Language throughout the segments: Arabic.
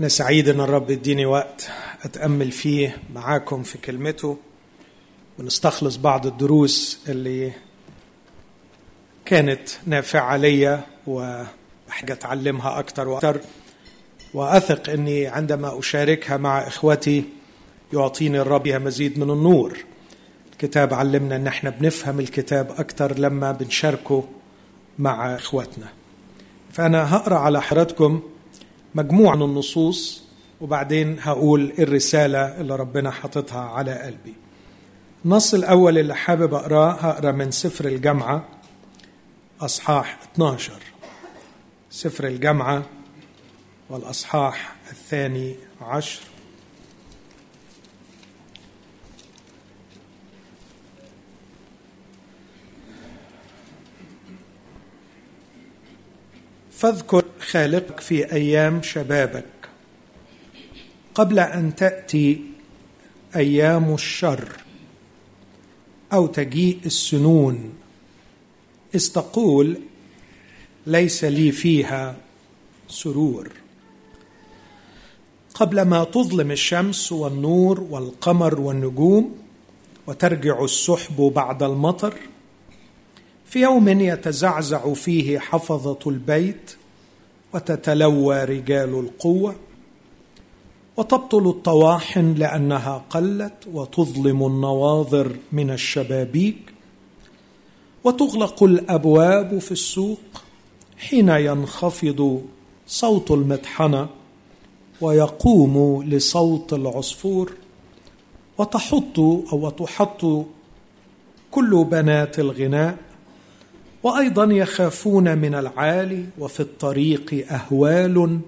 أنا سعيد إن الرب يديني وقت أتأمل فيه معاكم في كلمته ونستخلص بعض الدروس اللي كانت نافعة ليا وحاجة أتعلمها أكتر وأكتر. وأثق أني عندما أشاركها مع إخوتي يعطيني الرب مزيد من النور. الكتاب علمنا أن إحنا بنفهم الكتاب أكتر لما بنشاركه مع إخوتنا فأنا هقرأ على حضراتكم مجموعة من النصوص وبعدين هقول الرسالة اللي ربنا حاططها على قلبي. النص الأول اللي حابب أقراه هقرأ من سفر الجامعة أصحاح 12 سفر الجامعة والأصحاح الثاني عشر. فاذكر خالقك في أيام شبابك. قبل أن تأتي أيام الشر أو تجيء السنون إذ تقول ليس لي فيها سرور. قبل ما تظلم الشمس والنور والقمر والنجوم وترجع السحب بعد المطر في يوم يتزعزع فيه حفظة البيت وتتلوى رجال القوة وتبطل الطواحن لأنها قلت وتظلم النواظر من الشبابيك وتغلق الأبواب في السوق حين ينخفض صوت المطحنه ويقوم لصوت العصفور وتحط أو تحط كل بنات الغناء وأيضا يخافون من العالي وفي الطريق أهوال.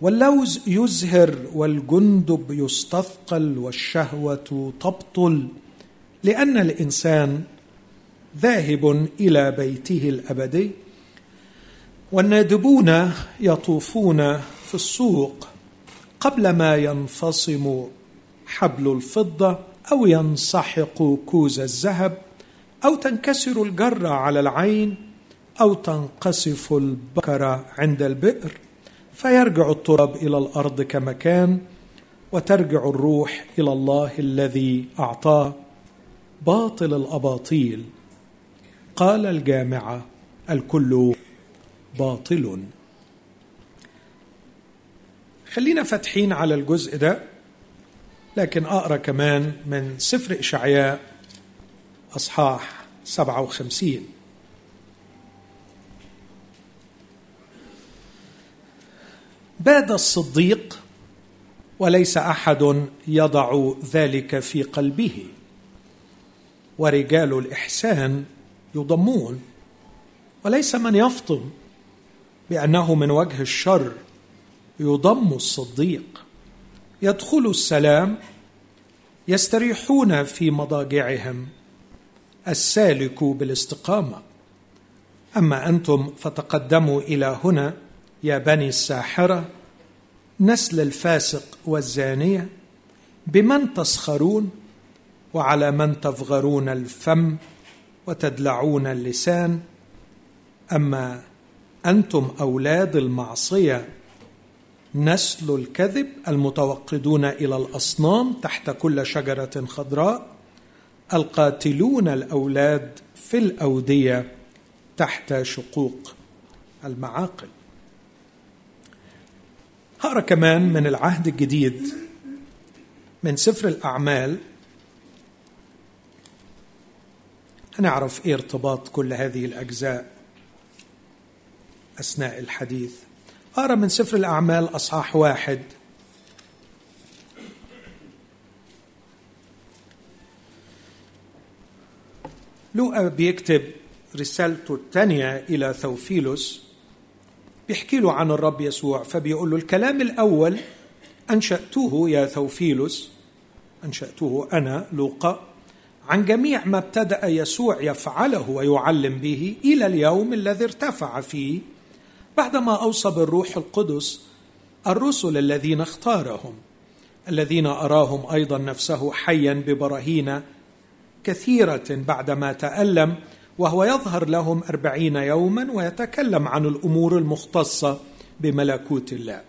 واللوز يزهر والجندب يستثقل والشهوة تبطل لأن الإنسان ذاهب إلى بيته الأبدي. والنادبون يطوفون في السوق قبل ما ينفصم حبل الفضة أو ينسحق كوز الذهب. أو تنكسر الجره على العين أو تنقصف البكره عند البئر فيرجع التراب إلى الأرض كما كان وترجع الروح إلى الله الذي أعطاه. باطل الأباطيل. قال الجامعة الكل باطل. خلينا فاتحين على الجزء ده لكن أقرأ كمان من سفر إشعياء أصحاح 57 باد الصديق وليس أحد يضع ذلك في قلبه. ورجال الإحسان يضمون. وليس من يفطن بأنه من وجه الشر يضم الصديق. يدخل السلام يستريحون في مضاجعهم. السالك بالاستقامة. أما أنتم فتقدموا إلى هنا يا بني الساحرة نسل الفاسق والزانية بمن تسخرون وعلى من تفغرون الفم وتدلعون اللسان. أما أنتم أولاد المعصية نسل الكذب المتوقدون إلى الأصنام تحت كل شجرة خضراء. القاتلون الأولاد في الأودية تحت شقوق المعاقل. هقرا كمان من العهد الجديد من سفر الأعمال. هنعرف إيه ارتباط كل هذه الأجزاء أثناء الحديث. اقرا من سفر الأعمال أصحاح واحد لوقا بيكتب رسالته الثانية إلى ثوفيلوس بيحكي له عن الرب يسوع فبيقول له الكلام الأول انشاته يا ثوفيلوس انشاته أنا لوقا عن جميع ما ابتدأ يسوع يفعله ويعلم به إلى اليوم الذي ارتفع فيه. بعدما اوصى بالروح القدس الرسل الذين اختارهم الذين أراهم أيضا نفسه حيا ببراهين كثيرة بعدما تألم وهو يظهر لهم أربعين يوما ويتكلم عن الأمور المختصة بملكوت الله.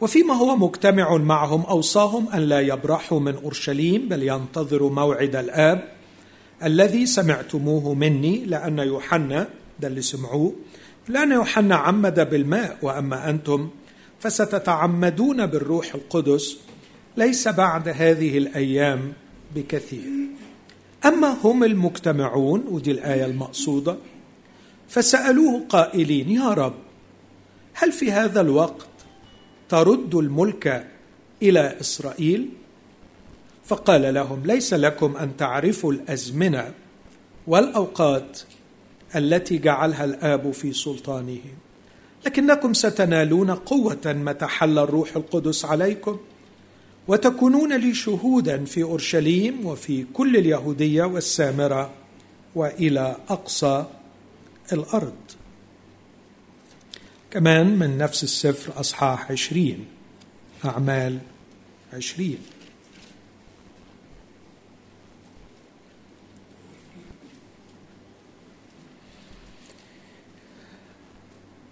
وفيما هو مجتمع معهم أوصاهم أن لا يبرحوا من أورشليم بل ينتظروا موعد الآب. الذي سمعتموه مني لأن يوحنا ده اللي سمعوه لأن يوحنا عمد بالماء وأما أنتم فستتعمدون بالروح القدس ليس بعد هذه الأيام بكثير. أما هم المجتمعون ودي الآية المقصودة فسألوه قائلين يا رب هل في هذا الوقت ترد الملك إلى إسرائيل؟ فقال لهم ليس لكم أن تعرفوا الأزمنة والأوقات التي جعلها الآب في سلطانه لكنكم ستنالون قوة متى حل الروح القدس عليكم. وتكونون لي شهودا في أورشليم وفي كل اليهودية والسامرة وإلى أقصى الأرض. كمان من نفس السفر أصحاح عشرين أعمال عشرين.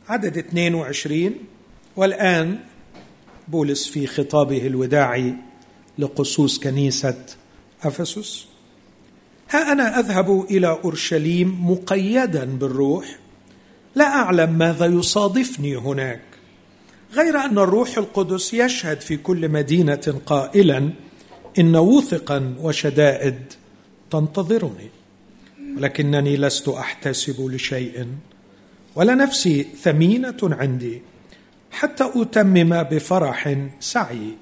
عدد 22 والآن بولس في خطابه الوداعي لقصوص كنيسة أفسس. ها أنا أذهب إلى أورشليم مقيدا بالروح لا أعلم ماذا يصادفني هناك غير أن الروح القدس يشهد في كل مدينة قائلا إن وثقا وشدائد تنتظرني ولكنني لست أحتسب لشيء ولا نفسي ثمينة عندي. حتى أتمم بفرح سعي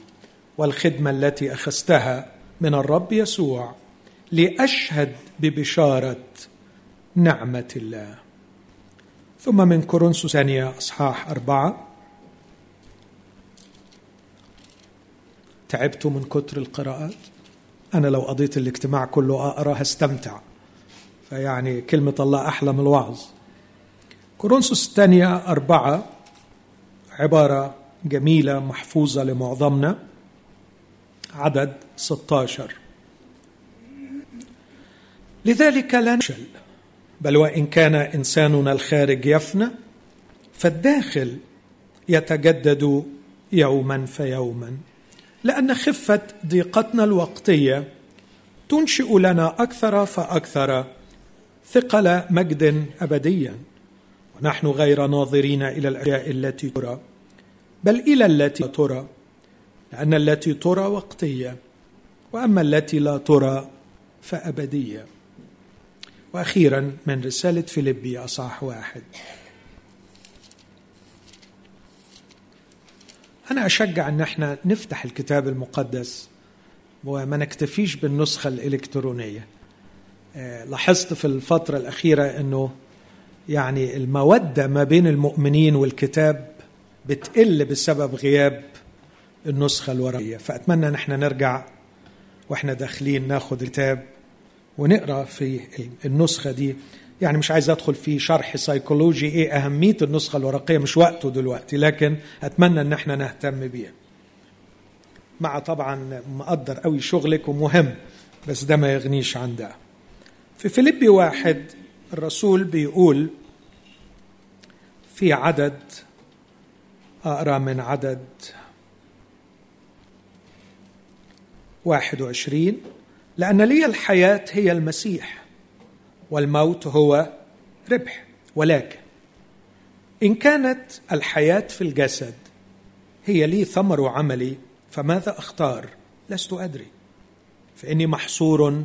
والخدمة التي أخذتها من الرب يسوع لأشهد ببشارة نعمة الله. ثم من كورنثوس ثانية أصحاح أربعة. تعبت من كتر القراءات. أنا لو قضيت الاجتماع كله أقرأ هستمتع. فيعني كلمة الله أحلى من الوعظ. كورنثوس الثانية أربعة. عبارة جميلة محفوظة لمعظمنا. عدد 16 لذلك لا نشل. بل وإن كان إنساننا الخارج يفنى فالداخل يتجدد يوما فيوما. لأن خفة ضيقتنا الوقتية تنشئ لنا أكثر فأكثر ثقل مجد أبديا. ونحن غير ناظرين إلى الأشياء التي ترى بل إلى التي ترى لأن التي ترى وقتية وأما التي لا ترى فأبدية. وأخيرا من رسالة فيليبي اصح واحد. أنا أشجع أن إحنا نفتح الكتاب المقدس وما نكتفيش بالنسخة الإلكترونية. آه، لاحظت في الفترة الأخيرة أنه يعني المودة ما بين المؤمنين والكتاب بتقل بسبب غياب النسخة الورقية. فأتمنى إن إحنا نرجع وإحنا داخلين ناخد الكتاب ونقرأ في النسخة دي. يعني مش عايز أدخل في شرح سيكولوجي إيه أهمية النسخة الورقية؟ مش وقته دلوقتي لكن أتمنى إن إحنا نهتم بيها. مع طبعا مقدر قوي شغلك ومهم بس ده ما يغنيش عن ده. في فيليبي واحد الرسول بيقول في عدد أقرأ من عدد واحد وعشرين لأن لي الحياة هي المسيح والموت هو ربح. ولكن إن كانت الحياة في الجسد هي لي ثمر عملي فماذا أختار؟ لست أدري فإني محصور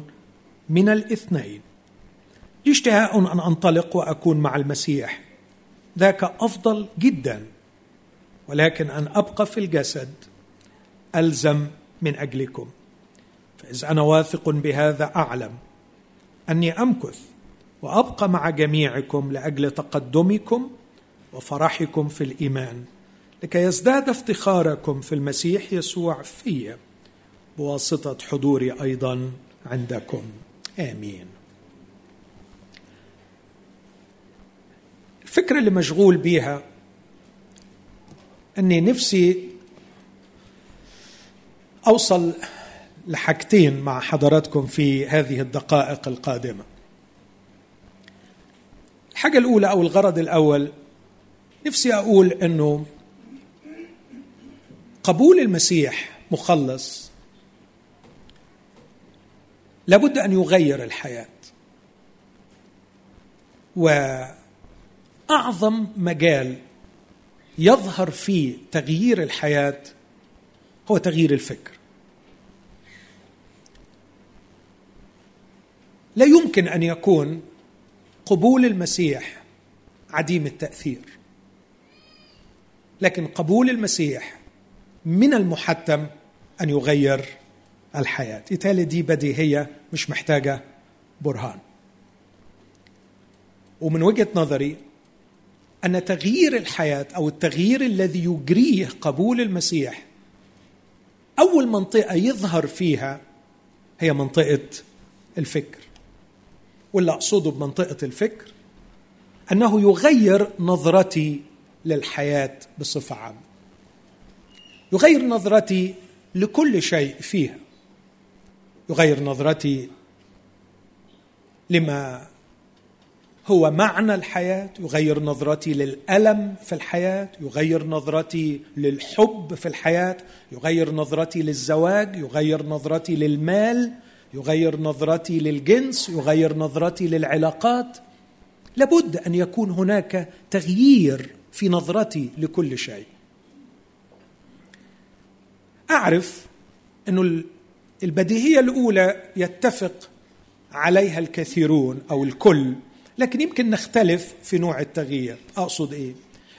من الاثنين. لي اشتهاء أن أنطلق وأكون مع المسيح. ذاك أفضل جدا. ولكن أن أبقى في الجسد ألزم من أجلكم. فاذا أنا واثق بهذا أعلم. أني أمكث وأبقى مع جميعكم لأجل تقدمكم وفرحكم في الإيمان. لكي يزداد افتخاركم في المسيح يسوع في بواسطة حضوري أيضا عندكم. آمين. الفكرة اللي مشغول بيها. أني نفسي أوصل لحاجتين مع حضراتكم في هذه الدقائق القادمة. الحاجة الأولى أو الغرض الأول نفسي أقول أنه قبول المسيح مخلص لابد أن يغير الحياة. واعظم مجال يظهر فيه تغيير الحياة هو تغيير الفكر. لا يمكن أن يكون قبول المسيح عديم التأثير لكن قبول المسيح من المحتم أن يغير الحياة. بالتالي دي بديهيه مش محتاجة برهان. ومن وجهة نظري أن تغيير الحياة أو التغيير الذي يجريه قبول المسيح أول منطقة يظهر فيها هي منطقة الفكر. واللي أقصده بمنطقة الفكر أنه يغير نظرتي للحياة بصفة عامة. يغير نظرتي لكل شيء فيها. يغير نظرتي لما هو معنى الحياة يغير نظرتي للألم في الحياة يغير نظرتي للحب في الحياة يغير نظرتي للزواج يغير نظرتي للمال يغير نظرتي للجنس يغير نظرتي للعلاقات. لابد أن يكون هناك تغيير في نظرتي لكل شيء. أعرف انه البديهية الأولى يتفق عليها الكثيرون أو الكل. لكن يمكن نختلف في نوع التغيير. أقصد إيه؟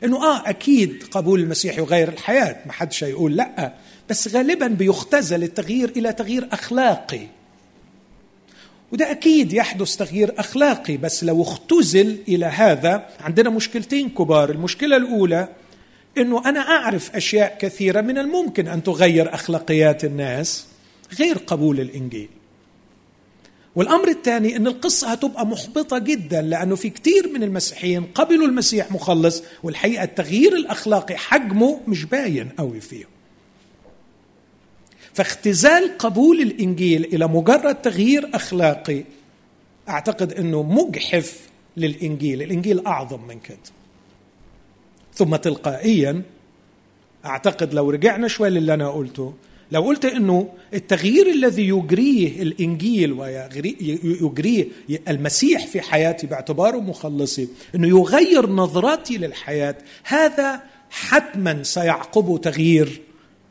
إنه آه أكيد قبول المسيح يغير الحياة ما حدش يقول لأ بس غالبا بيختزل التغيير إلى تغيير أخلاقي. وده أكيد يحدث تغيير أخلاقي بس لو اختزل إلى هذا عندنا مشكلتين كبار. المشكلة الأولى إنه أنا أعرف أشياء كثيرة من الممكن أن تغير أخلاقيات الناس غير قبول الإنجيل. والأمر الثاني إن القصة هتبقى محبطة جدا لأنه في كثير من المسيحيين قبلوا المسيح مخلص والحقيقة التغيير الأخلاقي حجمه مش باين قوي فيهم. فاختزال قبول الإنجيل إلى مجرد تغيير أخلاقي أعتقد إنه مجحف للإنجيل. الإنجيل أعظم من كده. ثم تلقائيا أعتقد لو رجعنا شوي للي أنا قلته لو قلت إنه التغيير الذي يجريه الإنجيل ويجريه المسيح في حياتي باعتباره مخلصي إنه يغير نظرتي للحياة هذا حتما سيعقبه تغيير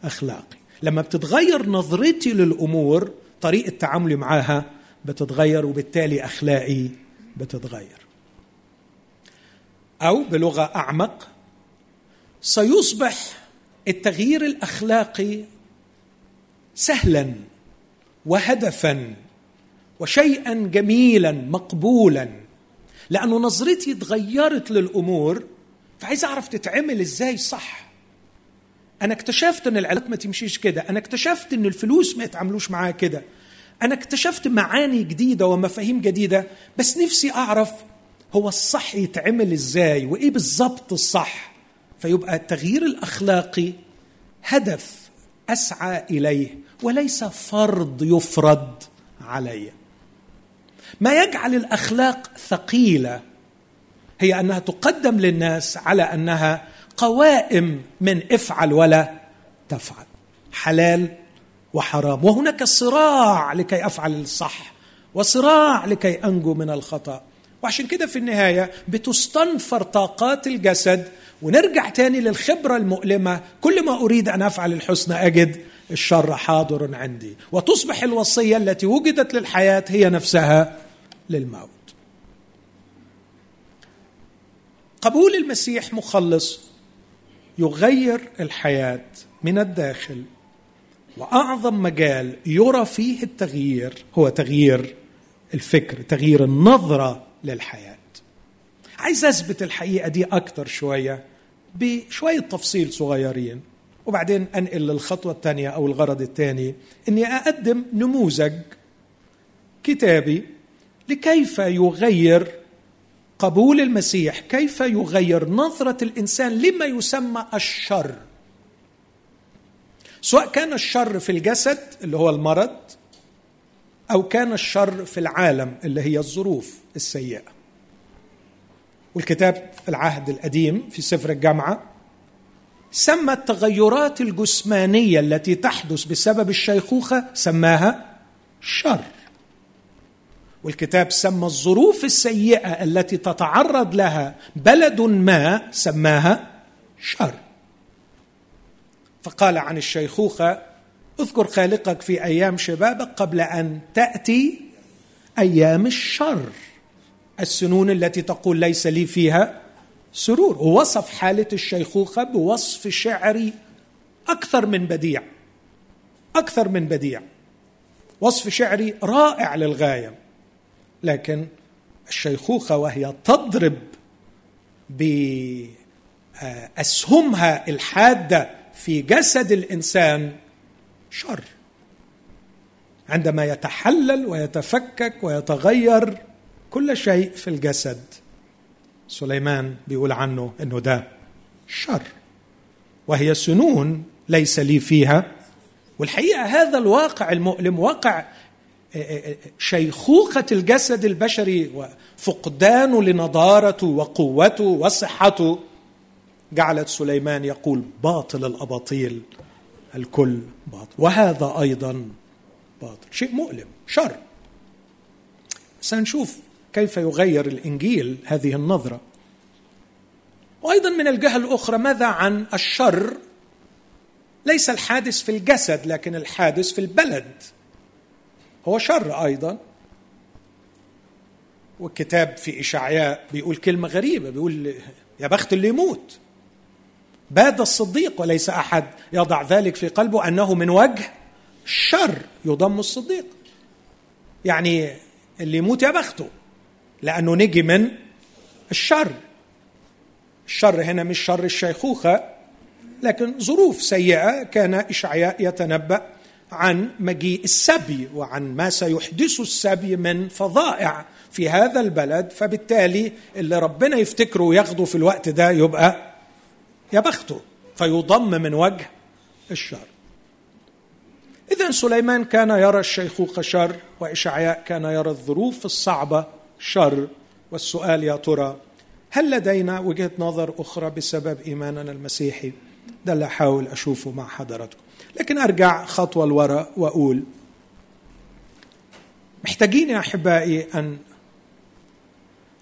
أخلاقي. لما بتتغير نظرتي للأمور طريقة تعاملي معاها بتتغير وبالتالي أخلاقي بتتغير. أو بلغة أعمق سيصبح التغيير الأخلاقي سهلا وهدفا وشيئا جميلا مقبولا. لأنه نظرتي تغيرت للأمور فعايز أعرف تتعمل إزاي صح. أنا اكتشفت إن العلاقات ما تمشيش كده. أنا اكتشفت إن الفلوس ما يتعاملوش معاها كده. أنا اكتشفت معاني جديدة ومفاهيم جديدة. بس نفسي أعرف هو الصح يتعمل إزاي وإيه بالظبط الصح. فيبقى التغيير الأخلاقي هدف أسعى إليه. وليس فرض يفرض علي. ما يجعل الأخلاق ثقيلة هي أنها تقدم للناس على أنها قوائم من افعل ولا تفعل. حلال وحرام. وهناك صراع لكي أفعل الصح وصراع لكي أنجو من الخطأ. وعشان كده في النهاية بتستنفر طاقات الجسد. ونرجع تاني للخبرة المؤلمة. كل ما أريد أن أفعل الحسن أجد الشر حاضر عندي. وتصبح الوصية التي وجدت للحياة هي نفسها للموت. قبول المسيح مخلص يغير الحياة من الداخل وأعظم مجال يرى فيه التغيير هو تغيير الفكر تغيير النظرة للحياة. عايز أثبت الحقيقة دي أكتر شوية بشوية تفصيل صغيرين. وبعدين أنقل للخطوة الثانية أو الغرض الثاني إني أقدم نموذج كتابي لكيف يغير قبول المسيح كيف يغير نظرة الإنسان لما يسمى الشر. سواء كان الشر في الجسد اللي هو المرض أو كان الشر في العالم اللي هي الظروف السيئة. والكتاب في العهد القديم في سفر الجامعة سمى التغيرات الجسمانية التي تحدث بسبب الشيخوخة سماها شر. والكتاب سمى الظروف السيئة التي تتعرض لها بلد ما سماها شر. فقال عن الشيخوخة اذكر خالقك في أيام شبابك قبل أن تأتي أيام الشر. السنون التي تقول ليس لي فيها سرور. ووصف حالة الشيخوخة بوصف شعري أكثر من بديع. أكثر من بديع. وصف شعري رائع للغاية. لكن الشيخوخة وهي تضرب بأسهمها الحادة في جسد الإنسان شر. عندما يتحلل ويتفكك ويتغير كل شيء في الجسد. سليمان بيقول عنه إنه ده شر وهي سنون ليس لي فيها. والحقيقة هذا الواقع المؤلم واقع آه، آه، آه، شيخوخة الجسد البشري وفقدانه لنضارته وقوته وصحته. جعلت سليمان يقول باطل الأباطيل الكل باطل وهذا أيضا باطل. شيء مؤلم شر. سنشوف كيف يغير الإنجيل هذه النظرة؟ وأيضا من الجهة الأخرى ماذا عن الشر؟ ليس الحادث في الجسد لكن الحادث في البلد. هو شر أيضا. والكتاب في إشعياء بيقول كلمة غريبة بيقول يا بخت اللي يموت. باد الصديق وليس أحد يضع ذلك في قلبه أنه من وجه الشر يضم الصديق. يعني اللي يموت يا بخته. لأنه نجي من الشر. الشر هنا مش شر الشيخوخة لكن ظروف سيئة كان إشعياء يتنبأ عن مجيء السبي وعن ما سيحدث السبي من فظائع في هذا البلد. فبالتالي اللي ربنا يفتكره وياخده في الوقت ده يبقى يا بخته فيضم من وجه الشر. إذا سليمان كان يرى الشيخوخة شر وإشعياء كان يرى الظروف الصعبة شر والسؤال يا ترى هل لدينا وجهة نظر أخرى بسبب إيماننا المسيحي؟ ده اللي أحاول أشوفه مع حضراتكم. لكن أرجع خطوة لورا وأقول محتاجين يا أحبائي أن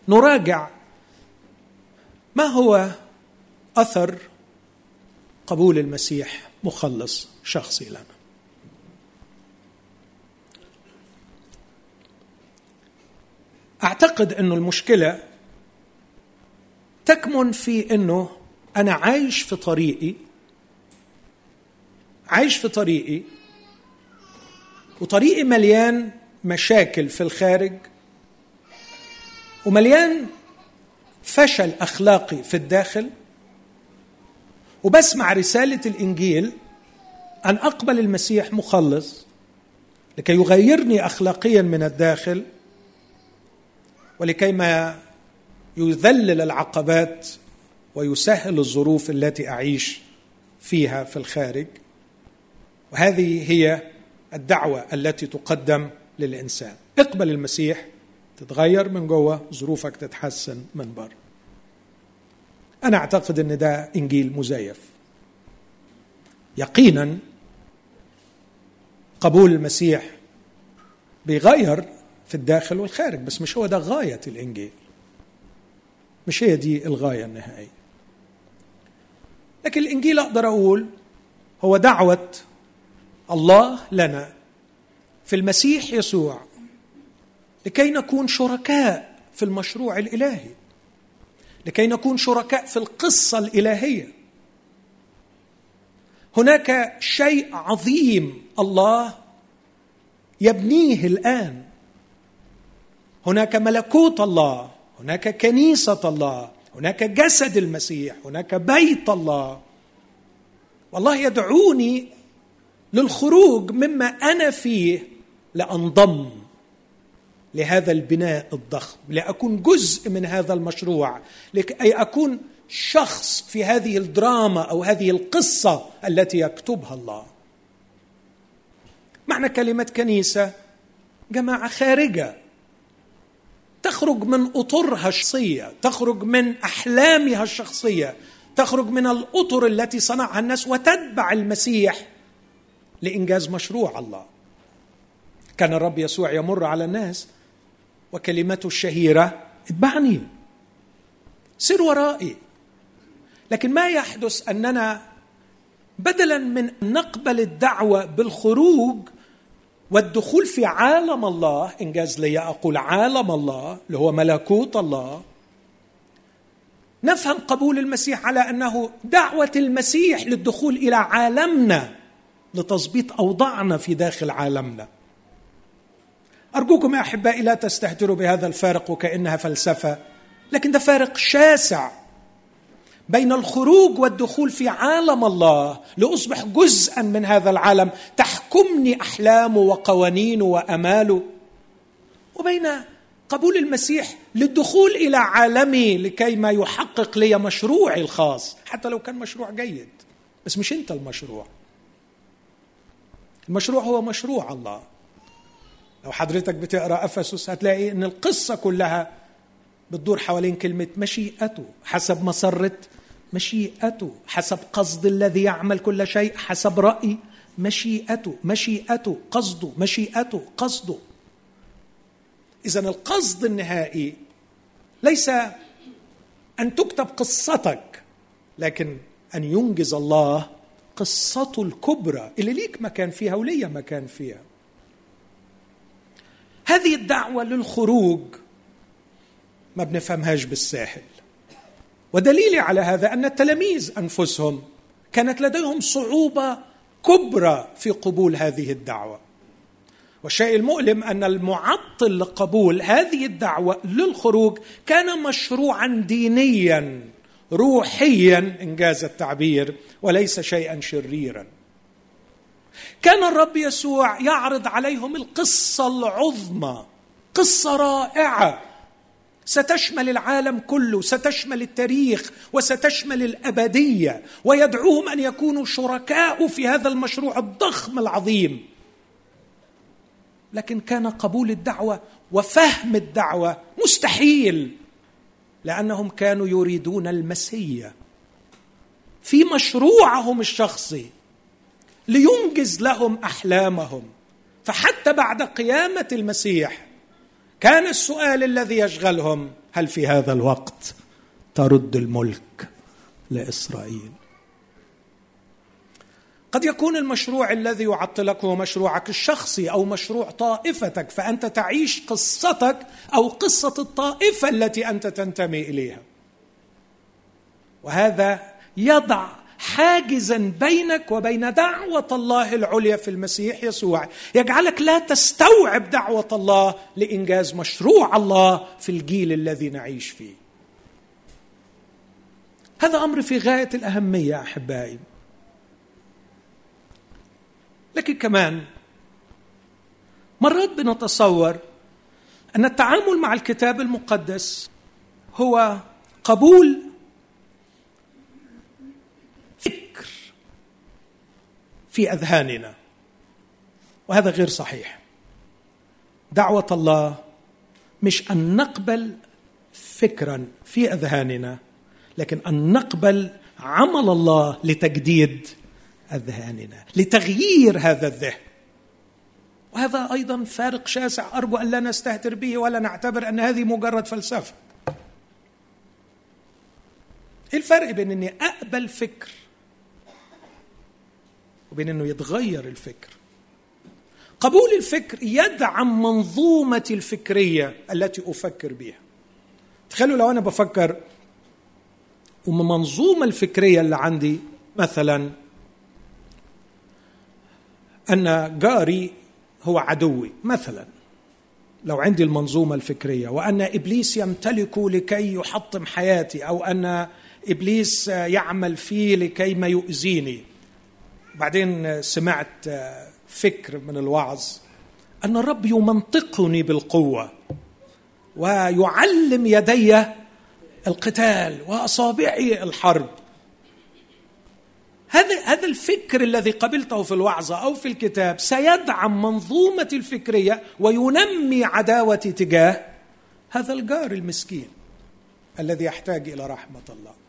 نراجع ما هو أثر قبول المسيح مخلص شخصي لنا. أعتقد إنه المشكلة تكمن في إنه أنا عايش في طريقي عايش في طريقي وطريقي مليان مشاكل في الخارج ومليان فشل أخلاقي في الداخل وبسمع رسالة الإنجيل أن أقبل المسيح مخلص لكي يغيرني اخلاقيا من الداخل. ولكي ما يذلل العقبات ويسهل الظروف التي أعيش فيها في الخارج. وهذه هي الدعوة التي تقدم للإنسان. اقبل المسيح تتغير من جوه ظروفك تتحسن من بره. أنا أعتقد أن ده إنجيل مزيف. يقينا قبول المسيح بيغير في الداخل والخارج بس مش هو ده غاية الإنجيل. مش هي دي الغاية النهائية. لكن الإنجيل أقدر أقول هو دعوة الله لنا في المسيح يسوع لكي نكون شركاء في المشروع الإلهي لكي نكون شركاء في القصة الإلهية. هناك شيء عظيم الله يبنيه الآن. هناك ملكوت الله هناك كنيسة الله هناك جسد المسيح هناك بيت الله. والله يدعوني للخروج مما أنا فيه لأنضم لهذا البناء الضخم لأكون جزء من هذا المشروع لكي أكون شخص في هذه الدراما أو هذه القصة التي يكتبها الله. معنى كلمة كنيسة جماعة خارجة. تخرج من أطرها الشخصية تخرج من أحلامها الشخصية تخرج من الأطر التي صنعها الناس وتتبع المسيح لإنجاز مشروع الله. كان الرب يسوع يمر على الناس وكلمته الشهيرة اتبعني. سر ورائي. لكن ما يحدث أننا بدلا من نقبل الدعوة بالخروج والدخول في عالم الله إنجاز لي أقول عالم الله اللي هو ملكوت الله. نفهم قبول المسيح على أنه دعوة المسيح للدخول إلى عالمنا لتظبيط أوضاعنا في داخل عالمنا. أرجوكم يا أحبائي لا تستهتروا بهذا الفارق وكأنها فلسفة لكن ده فارق شاسع. بين الخروج والدخول في عالم الله لأصبح جزءا من هذا العالم تحكمني احلامه وقوانينه واماله وبين قبول المسيح للدخول إلى عالمي لكي ما يحقق لي مشروعي الخاص حتى لو كان مشروع جيد بس مش أنت المشروع. المشروع هو مشروع الله. لو حضرتك بتقرأ أفسس هتلاقي إن القصة كلها بتدور حوالين كلمة مشيئته حسب مسرة مشيئته حسب قصد الذي يعمل كل شيء حسب رأي. مشيئته مشيئته قصده مشيئته قصده اذا القصد النهائي ليس أن تكتب قصتك لكن أن ينجز الله قصته الكبرى اللي ليك مكان فيها وليا مكان فيها. هذه الدعوة للخروج ما بنفهمهاش بالساهل ودليلي على هذا أن التلاميذ أنفسهم كانت لديهم صعوبة كبرى في قبول هذه الدعوة. والشيء المؤلم أن المعطل لقبول هذه الدعوة للخروج كان مشروعا دينيا روحيا إنجاز التعبير وليس شيئا شريرا. كان الرب يسوع يعرض عليهم القصة العظمى قصة رائعة. ستشمل العالم كله ستشمل التاريخ وستشمل الأبدية ويدعوهم أن يكونوا شركاء في هذا المشروع الضخم العظيم. لكن كان قبول الدعوة وفهم الدعوة مستحيل لأنهم كانوا يريدون المسيا في مشروعهم الشخصي لينجز لهم أحلامهم. فحتى بعد قيامة المسيح كان السؤال الذي يشغلهم هل في هذا الوقت ترد الملك لإسرائيل؟ قد يكون المشروع الذي يعطلك هو مشروعك الشخصي أو مشروع طائفتك فأنت تعيش قصتك أو قصة الطائفة التي أنت تنتمي إليها. وهذا يضع حاجزا بينك وبين دعوة الله العليا في المسيح يسوع. يجعلك لا تستوعب دعوة الله لإنجاز مشروع الله في الجيل الذي نعيش فيه. هذا أمر في غاية الأهمية أحبائي. لكن كمان مرات بنتصور أن التعامل مع الكتاب المقدس هو قبول فكر في أذهاننا. وهذا غير صحيح. دعوة الله مش أن نقبل فكرا في أذهاننا لكن أن نقبل عمل الله لتجديد أذهاننا لتغيير هذا الذهن. وهذا أيضا فارق شاسع أرجو أن لا نستهتر به ولا نعتبر أن هذه مجرد فلسفة. إيه الفرق بين إني أقبل فكر وبين إنه يتغير الفكر. قبول الفكر يدعم منظومتي الفكرية التي أفكر بها. تخيلوا لو أنا بفكر ومنظومه الفكرية اللي عندي مثلا أن جاري هو عدوي مثلا لو عندي المنظومة الفكرية وأن إبليس يمتلك لكي يحطم حياتي أو أن إبليس يعمل فيه لكي ما يؤذيني. بعدين سمعت فكر من الوعظ أن الرب يمنطقني بالقوة ويعلم يدي القتال وأصابعي الحرب هذا هذا الفكر الذي قبلته في الوعظه أو في الكتاب سيدعم منظومتي الفكرية وينمي عداوتي تجاه هذا الجار المسكين الذي يحتاج إلى رحمة الله.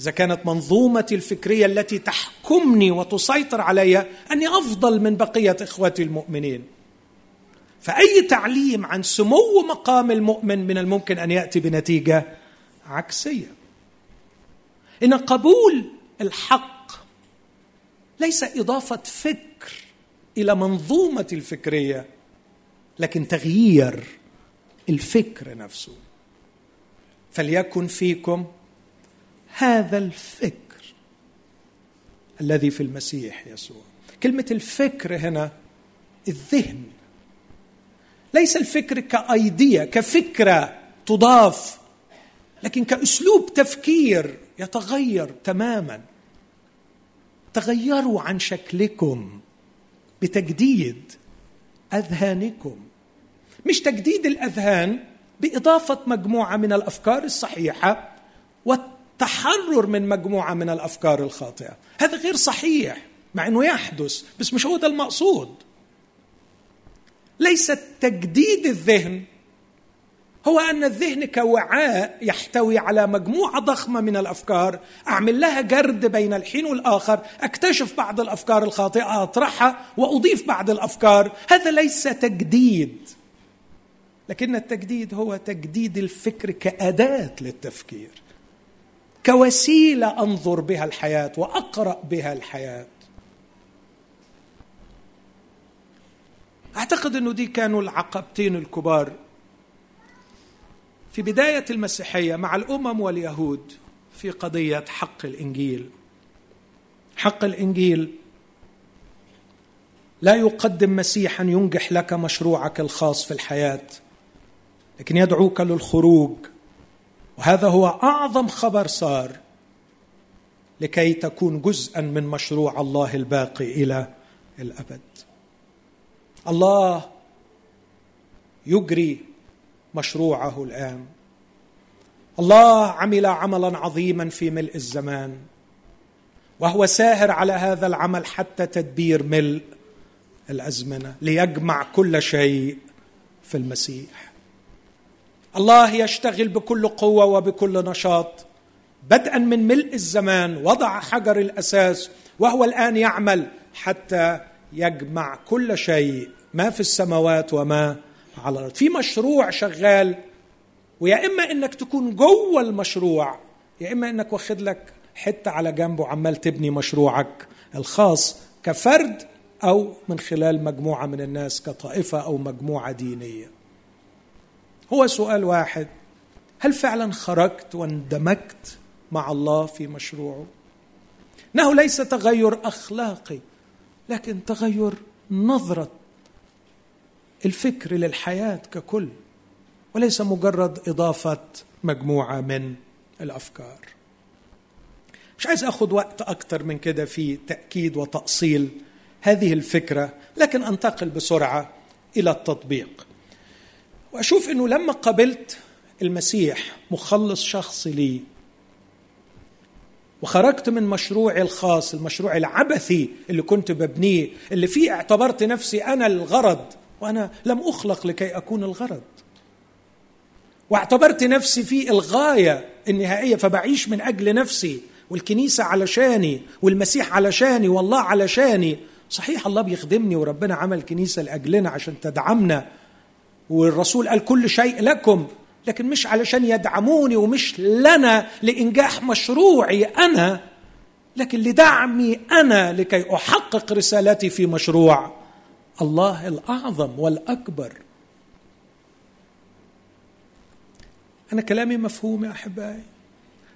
إذا كانت منظومتي الفكرية التي تحكمني وتسيطر علي أني أفضل من بقية إخوتي المؤمنين. فأي تعليم عن سمو مقام المؤمن من الممكن أن يأتي بنتيجة عكسية. إن قبول الحق ليس إضافة فكر إلى منظومه الفكرية لكن تغيير الفكر نفسه. فليكن فيكم هذا الفكر الذي في المسيح يسوع. كلمة الفكر هنا الذهن. ليس الفكر كايديا كفكرة تضاف لكن كأسلوب تفكير يتغير تماما. تغيروا عن شكلكم بتجديد أذهانكم. مش تجديد الأذهان بإضافة مجموعة من الأفكار الصحيحة والتحرر من مجموعة من الأفكار الخاطئة. هذا غير صحيح مع إنه يحدث بس مش هو ده المقصود. ليس تجديد الذهن هو أن الذهن كوعاء يحتوي على مجموعة ضخمة من الأفكار أعمل لها جرد بين الحين والآخر أكتشف بعض الأفكار الخاطئة أطرحها وأضيف بعض الأفكار. هذا ليس تجديد. لكن التجديد هو تجديد الفكر كأداة للتفكير. كوسيلة أنظر بها الحياة وأقرأ بها الحياة. أعتقد إنه دي كانوا العقبتين الكبار. في بداية المسيحية مع الأمم واليهود في قضية حق الإنجيل. حق الإنجيل لا يقدم مسيحا ينجح لك مشروعك الخاص في الحياة لكن يدعوك للخروج. وهذا هو أعظم خبر صار لكي تكون جزءا من مشروع الله الباقي إلى الأبد. الله يجري مشروعه الآن. الله عمل عملا عظيما في ملء الزمان وهو ساهر على هذا العمل حتى تدبير ملء الأزمنة ليجمع كل شيء في المسيح. الله يشتغل بكل قوة وبكل نشاط. بدءا من ملء الزمان وضع حجر الأساس وهو الآن يعمل حتى يجمع كل شيء ما في السماوات وما على الأرض. في مشروع شغال ويا إما إنك تكون جوه المشروع يا إما إنك واخد لك حتة على جنب وعمال تبني مشروعك الخاص كفرد أو من خلال مجموعة من الناس كطائفة أو مجموعة دينية. هو سؤال واحد. هل فعلا خرجت واندمجت مع الله في مشروعه؟ انه ليس تغير أخلاقي لكن تغير نظرة الفكر للحياة ككل وليس مجرد إضافة مجموعة من الأفكار. مش عايز آخذ وقت أكتر من كده في تأكيد وتأصيل هذه الفكرة لكن أنتقل بسرعة إلى التطبيق. وأشوف إنه لما قبلت المسيح مخلص شخصي لي وخرجت من مشروعي الخاص المشروع العبثي اللي كنت ببنيه اللي فيه اعتبرت نفسي أنا الغرض وأنا لم أخلق لكي أكون الغرض. واعتبرت نفسي في الغاية النهائية فبعيش من أجل نفسي والكنيسة علشاني والمسيح علشاني والله علشاني صحيح الله بيخدمني وربنا عمل كنيسة لأجلنا عشان تدعمنا. والرسول قال كل شيء لكم لكن مش علشان يدعموني ومش لنا لإنجاح مشروعي أنا لكن لدعمي أنا لكي أحقق رسالتي في مشروع الله الأعظم والأكبر. أنا كلامي مفهوم يا أحبائي.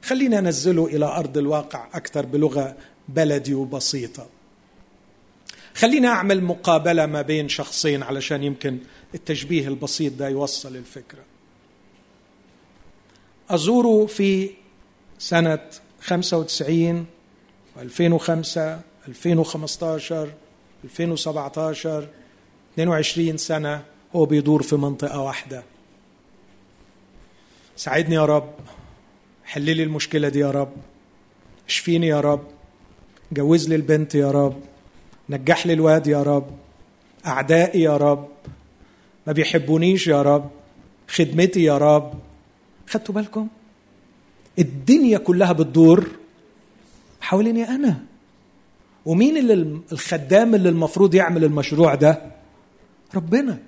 خليني انزله إلى أرض الواقع أكثر بلغة بلدي وبسيطة. خليني أعمل مقابلة ما بين شخصين علشان يمكن التشبيه البسيط ده يوصل الفكرة. ازوره في سنة 95 و2005 2015 2017 22 سنة هو بيدور في منطقة واحدة. ساعدني يا رب حل لي المشكلة دي يا رب اشفيني يا رب جوز لي البنت يا رب. نجح لي الواد يا رب. أعدائي يا رب. ما بيحبونيش يا رب. خدمتي يا رب. خدتوا بالكم؟ الدنيا كلها بتدور حواليني أنا. ومين اللي الخدام اللي المفروض يعمل المشروع ده؟ ربنا.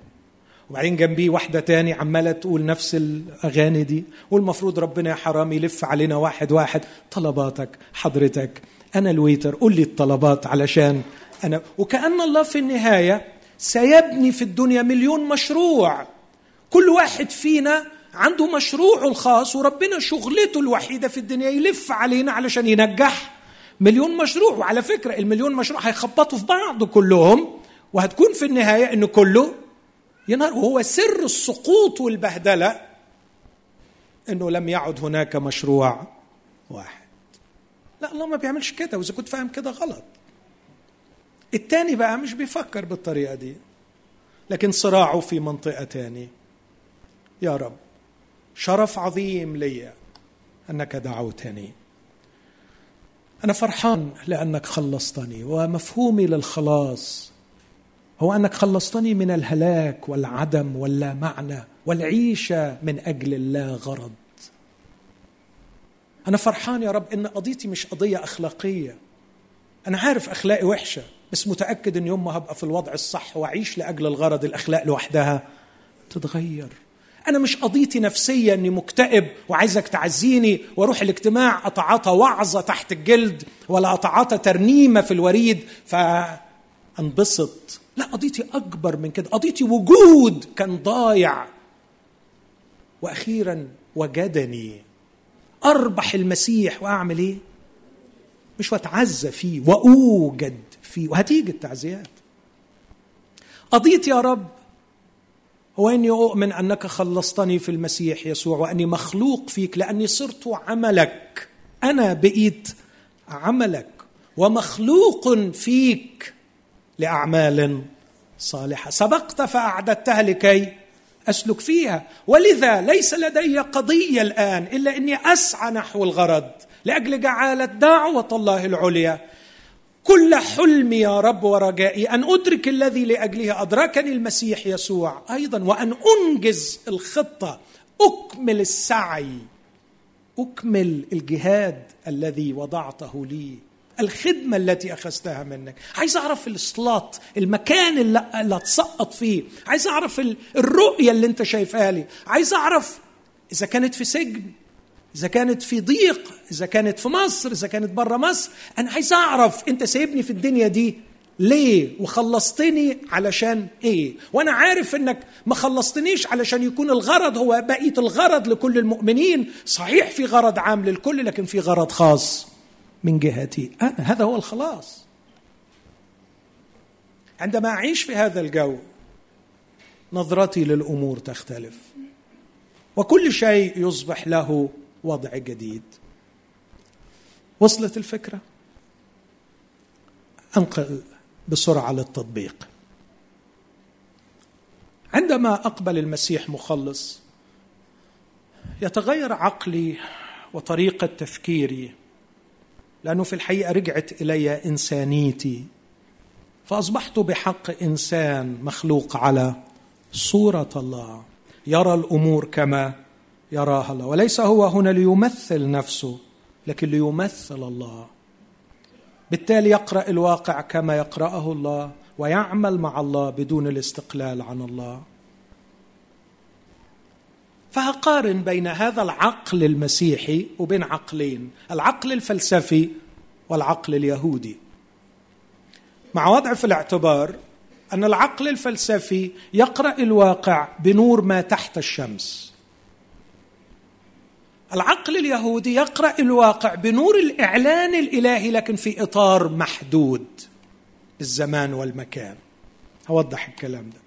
وبعدين جنبيه واحدة تاني عمالة تقول نفس الأغاني دي. والمفروض ربنا يا حرام يلف علينا واحد واحد. طلباتك حضرتك. أنا الويتر. قول لي الطلبات علشان أنا وكأن الله في النهاية سيبني في الدنيا مليون مشروع. كل واحد فينا عنده مشروعه الخاص وربنا شغلته الوحيدة في الدنيا يلف علينا علشان ينجح. مليون مشروع وعلى فكرة المليون مشروع هيخبطوا في بعض كلهم وهتكون في النهاية إنه كله ينهار. وهو سر السقوط والبهدلة إنه لم يعد هناك مشروع واحد. لا الله ما بيعملش كده وإذا كنت فاهم كده غلط. التاني بقى مش بيفكر بالطريقة دي. لكن صراعه في منطقة تاني. يا رب شرف عظيم لي أنك دعوتني. أنا فرحان لأنك خلصتني ومفهومي للخلاص هو أنك خلصتني من الهلاك والعدم واللا معنى والعيشة من أجل اللا غرض أنا فرحان يا رب إن قضيتي مش قضية أخلاقية. أنا عارف أخلاقي وحشة بس متأكد إن يوم ما هبقى في الوضع الصح وأعيش لأجل الغرض الأخلاق لوحدها تتغير. أنا مش قضيتي نفسية إني مكتئب وعايزك تعزيني وأروح الاجتماع أتعاطى وعظة تحت الجلد ولا أتعاطى ترنيمة في الوريد فأنبسط. لا قضيتي أكبر من كده. قضيتي وجود كان ضايع. وأخيرا وجدني أربح المسيح وأعمل إيه؟ مش وأتعزى فيه وأوجد فيه. وهتيجي التعزيات. قضيتي يا رب هو اني أؤمن أنك خلصتني في المسيح يسوع وأني مخلوق فيك لأني صرت عملك. أنا بقيت عملك ومخلوق فيك لأعمال صالحة. سبقت فأعددتها لكي أسلك فيها. ولذا ليس لدي قضية الآن إلا إني أسعى نحو الغرض. لأجل جعالة دعوه الله العليا. كل حلمي يا رب ورجائي أن أدرك الذي لأجله أدركني المسيح يسوع. أيضا وأن أنجز الخطة. أكمل السعي. أكمل الجهاد الذي وضعته لي. الخدمة التي أخذتها منك. عايز أعرف الإسلاط المكان اللي, اللي أتسقط فيه. عايز أعرف الرؤية اللي أنت شايفها لي. عايز أعرف إذا كانت في سجن. إذا كانت في ضيق إذا كانت في مصر إذا كانت بره مصر أنا عايز أعرف أنت سايبني في الدنيا دي ليه وخلصتني علشان إيه؟ وأنا عارف إنك ما خلصتنيش علشان يكون الغرض هو بقية الغرض لكل المؤمنين. صحيح في غرض عام للكل لكن في غرض خاص من جهتي أنا. هذا هو الخلاص. عندما أعيش في هذا الجو نظرتي للأمور تختلف. وكل شيء يصبح له وضع جديد. وصلت الفكرة؟ أنقل بسرعة للتطبيق. عندما أقبل المسيح مخلص يتغير عقلي وطريقة تفكيري. لأنه في الحقيقة رجعت إلي إنسانيتي. فأصبحت بحق إنسان مخلوق على صورة الله. يرى الأمور كما يراها الله. وليس هو هنا ليمثل نفسه لكن ليمثل الله. بالتالي يقرأ الواقع كما يقرأه الله ويعمل مع الله بدون الاستقلال عن الله. فهقارن بين هذا العقل المسيحي وبين عقلين العقل الفلسفي والعقل اليهودي. مع وضع في الاعتبار أن العقل الفلسفي يقرأ الواقع بنور ما تحت الشمس. العقل اليهودي يقرأ الواقع بنور الإعلان الإلهي لكن في إطار محدود بالزمان والمكان. هوضح الكلام ده.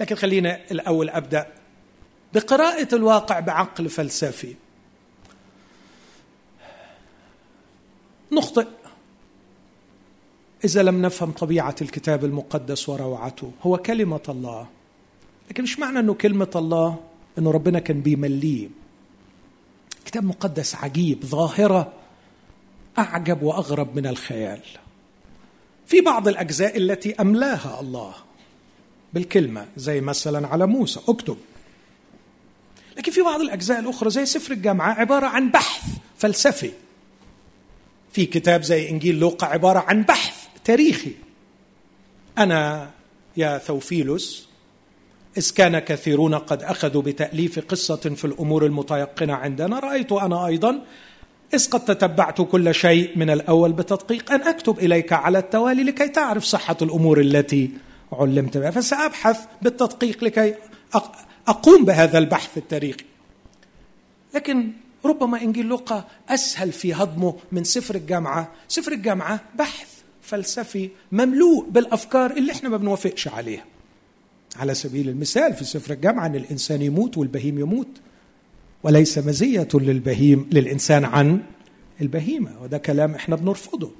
لكن خلينا الأول أبدأ بقراءة الواقع بعقل فلسفي. نخطئ. إذا لم نفهم طبيعة الكتاب المقدس وروعته هو كلمة الله. لكن مش معنى إنه كلمة الله؟ إنه ربنا كان بيمليه. كتاب مقدس عجيب ظاهرة أعجب وأغرب من الخيال. في بعض الأجزاء التي أملاها الله بالكلمة زي مثلا على موسى اكتب. لكن في بعض الأجزاء الأخرى زي سفر الجامعة عبارة عن بحث فلسفي. في كتاب زي إنجيل لوقا عبارة عن بحث تاريخي. أنا يا ثوفيلوس إذ كان كثيرون قد أخذوا بتأليف قصة في الأمور المتيقنة عندنا. رأيت أنا أيضا إذ قد تتبعت كل شيء من الأول بتدقيق أن أكتب إليك على التوالي لكي تعرف صحة الأمور التي علمت بها. فسأبحث بالتدقيق لكي أقوم بهذا البحث التاريخي. لكن ربما إنجيل لوقا أسهل في هضمه من سفر الجامعة. سفر الجامعة بحث فلسفي مملوء بالأفكار اللي إحنا ما بنوافقش عليها. على سبيل المثال في سفر الجامعة أن الإنسان يموت والبهيم يموت. وليس مزية للبهيم للإنسان عن البهيمة وده كلام إحنا بنرفضه.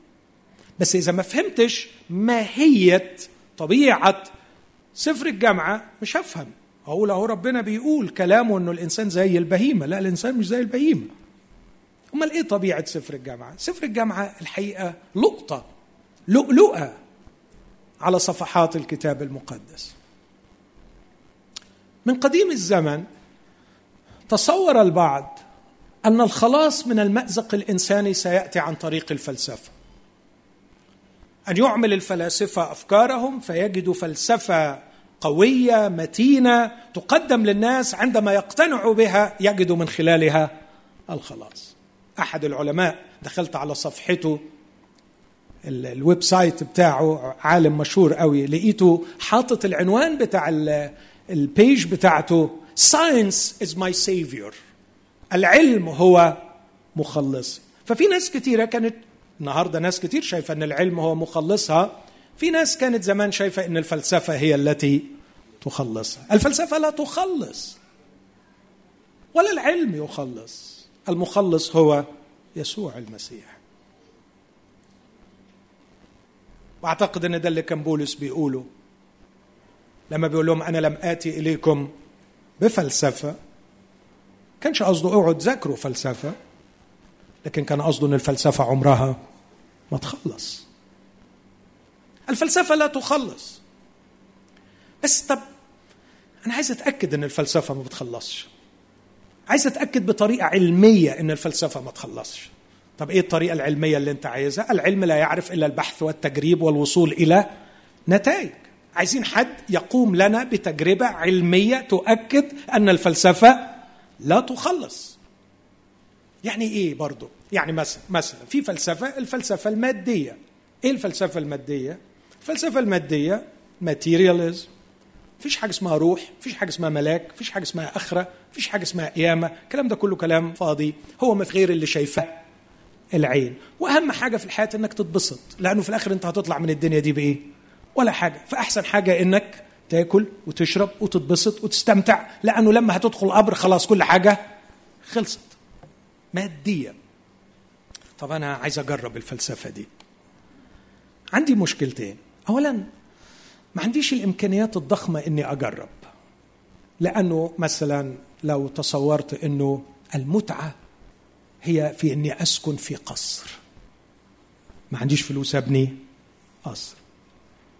بس إذا ما فهمتش ماهية طبيعة سفر الجامعة مش هفهم. أقول أهو ربنا بيقول كلامه إنه الإنسان زي البهيمة. لا الإنسان مش زي البهيمة. أمال إيه طبيعة سفر الجامعة؟ سفر الجامعة الحقيقة لقطة لؤلؤة على صفحات الكتاب المقدس. من قديم الزمن تصور البعض أن الخلاص من المأزق الإنساني سيأتي عن طريق الفلسفة. أن يعمل الفلاسفة أفكارهم فيجدوا فلسفة قوية متينة تقدم للناس عندما يقتنعوا بها يجدوا من خلالها الخلاص. أحد العلماء دخلت على صفحته ال website بتاعه عالم مشهور قوي لقيته حاطط العنوان بتاع ال page بتاعته science is my savior. العلم هو مخلصي ففي ناس كتيرة كانت النهاردة ناس كتير شايفة أن العلم هو مخلصها. في ناس كانت زمان شايفة أن الفلسفة هي التي تخلصها. الفلسفة لا تخلص. ولا العلم يخلص. المخلص هو يسوع المسيح. وأعتقد إن ده اللي كان بولس بيقوله. لما بيقول لهم أنا لم آتي إليكم بفلسفة كانش قصده اوعوا تذاكروا فلسفة لكن كان قصده إن الفلسفة عمرها ما تخلص. الفلسفة لا تخلص. بس طب أنا عايز أتأكد إن الفلسفة ما بتخلصش. عايز أتأكد بطريقة علمية إن الفلسفة ما تخلصش. طب إيه الطريقة العلمية اللي أنت عايزها؟ العلم لا يعرف إلا البحث والتجريب والوصول إلى نتائج. عايزين حد يقوم لنا بتجربة علمية تؤكد أن الفلسفة لا تخلص. يعني إيه برضو؟ يعني مثلا مثلا في فلسفة الفلسفة المادية. إيه الفلسفة المادية؟ الفلسفة المادية ماتيرياليزم فيش حاجة اسمها روح فيش حاجة اسمها ملاك فيش حاجة اسمها أخرة فيش حاجة اسمها قيامة. الكلام ده كله كلام فاضي. هو ما في غير اللي شايفاه العين. وأهم حاجة في الحياة إنك تتبسط. لأنه في الآخر أنت هتطلع من الدنيا دي بإيه؟ ولا حاجة. فأحسن حاجة إنك تاكل وتشرب وتتبسط وتستمتع لأنه لما هتدخل القبر خلاص كل حاجة خلصت. ماديا. طب أنا عايز أجرب الفلسفة دي. عندي مشكلتين. اولا ما عنديش الإمكانيات الضخمة إني أجرب. لأنه مثلا لو تصورت إنه المتعة هي في إني أسكن في قصر. ما عنديش فلوس أبني قصر.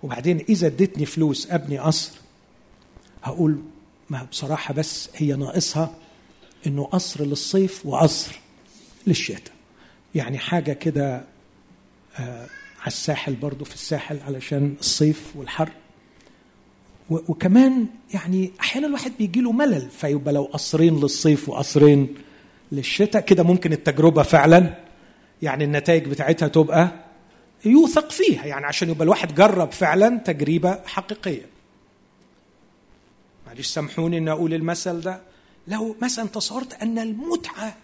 وبعدين إذا اديتني فلوس أبني قصر هقول ما بصراحة بس هي ناقصها إنه قصر للصيف وقصر للشتاء. يعني حاجة كده آه على الساحل برضو في الساحل علشان الصيف والحر. وكمان يعني أحيانا الواحد بيجي له ملل فيبقى لو قصرين للصيف وقصرين للشتاء كده ممكن التجربة فعلا يعني النتائج بتاعتها تبقى يوثق فيها يعني عشان يبقى الواحد جرب فعلا تجربة حقيقية. معلش سامحوني إن أقول المثل ده. لو مثلا تصورت أن المتعة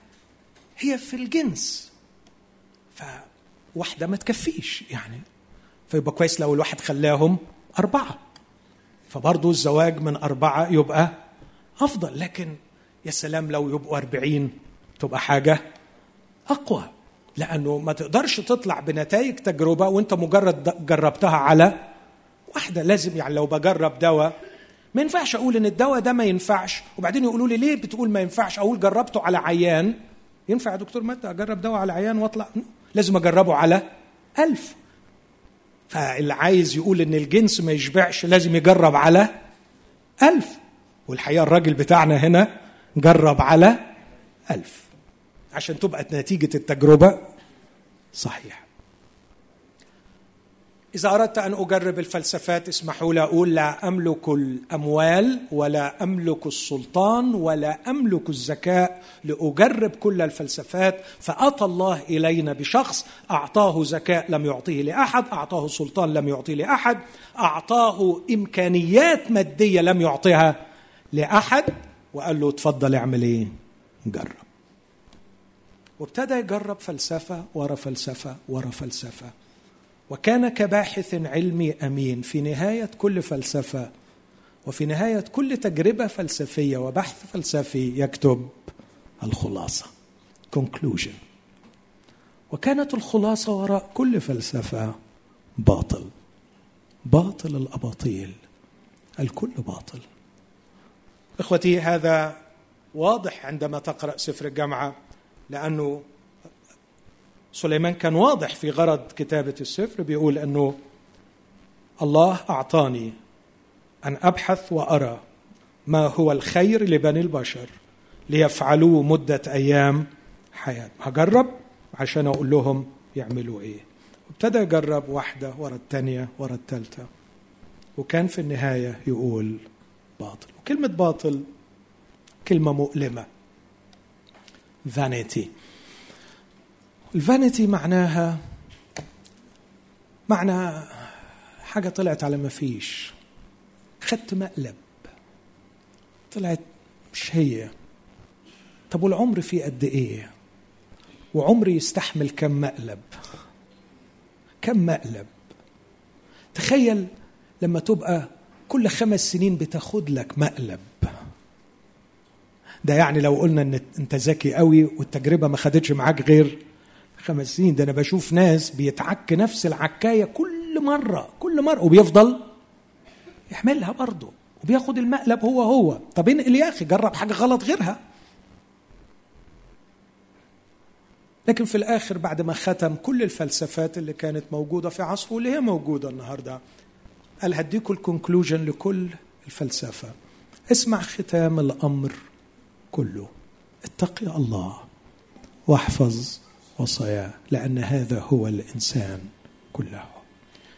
هي في الجنس فواحدة ما تكفيش يعني. فيبقى كويس لو الواحد خلاهم أربعة. فبرضه الزواج من أربعة يبقى أفضل لكن يا سلام لو يبقوا أربعين تبقى حاجة أقوى. لأنه ما تقدرش تطلع بنتائج تجربة وأنت مجرد جربتها على واحدة. لازم يعني لو بجرب دواء ما ينفعش أقول إن الدواء ده ما ينفعش. وبعدين يقولوا لي ليه بتقول ما ينفعش؟ أقول جربته على عيان. ينفع يا دكتور متى أجرب دواء على عيان وأطلع؟ لازم أجربه على ألف. فاللي عايز يقول إن الجنس ما يشبعش لازم يجرب على ألف. والحقيقة الراجل بتاعنا هنا جرب على ألف. عشان تبقى نتيجة التجربة صحيح. إذا أردت أن أجرب الفلسفات اسمحوا لي أقول لا أملك الأموال ولا أملك السلطان ولا أملك الذكاء لأجرب كل الفلسفات فأتى الله إلينا بشخص أعطاه ذكاء لم يعطيه لأحد أعطاه سلطان لم يعطيه لأحد أعطاه إمكانيات مادية لم يعطيها لأحد وقال له تفضل اعمل إيه؟ جرب. وابتدى يجرب فلسفة ورا فلسفة ورا فلسفة. وكان كباحث علمي أمين في نهاية كل فلسفة وفي نهاية كل تجربة فلسفية وبحث فلسفي يكتب الخلاصة. Conclusion. وكانت الخلاصة وراء كل فلسفة باطل. باطل الأباطيل. الكل باطل. إخوتي هذا واضح عندما تقرأ سفر الجامعة. لأنه سليمان كان واضح في غرض كتابة السفر بيقول أنه الله أعطاني أن أبحث وأرى ما هو الخير لبني البشر ليفعلوه مدة أيام حياة. هجرب عشان أقول لهم يعملوا إيه. وابتدى يجرب واحدة ورا الثانية ورا الثالثة وكان في النهاية يقول باطل. وكلمة باطل كلمة مؤلمة. فانيتي الفانيتي معناها معنى حاجة طلعت على ما فيش. خدت مقلب. طلعت مش هي. طب والعمر فيه قد إيه؟ وعمري يستحمل كم مقلب؟ كم مقلب؟ تخيل لما تبقى كل خمس سنين بتاخد لك مقلب. ده يعني لو قلنا إن أنت ذكي قوي والتجربة ما خدتش معاك غير خمس سنين ده أنا بشوف ناس بيتعك نفس العكاية كل مرة كل مرة وبيفضل يحملها برضه وبياخد المقلب هو هو. طب انقل يا أخي؟ جرب حاجة غلط غيرها. لكن في الآخر بعد ما ختم كل الفلسفات اللي كانت موجودة في عصره واللي هي موجودة النهارده قال هديكوا الكونكلوجن لكل الفلسفة. اسمع ختام الأمر. كله. اتقي الله واحفظ وصاياه لأن هذا هو الإنسان كله.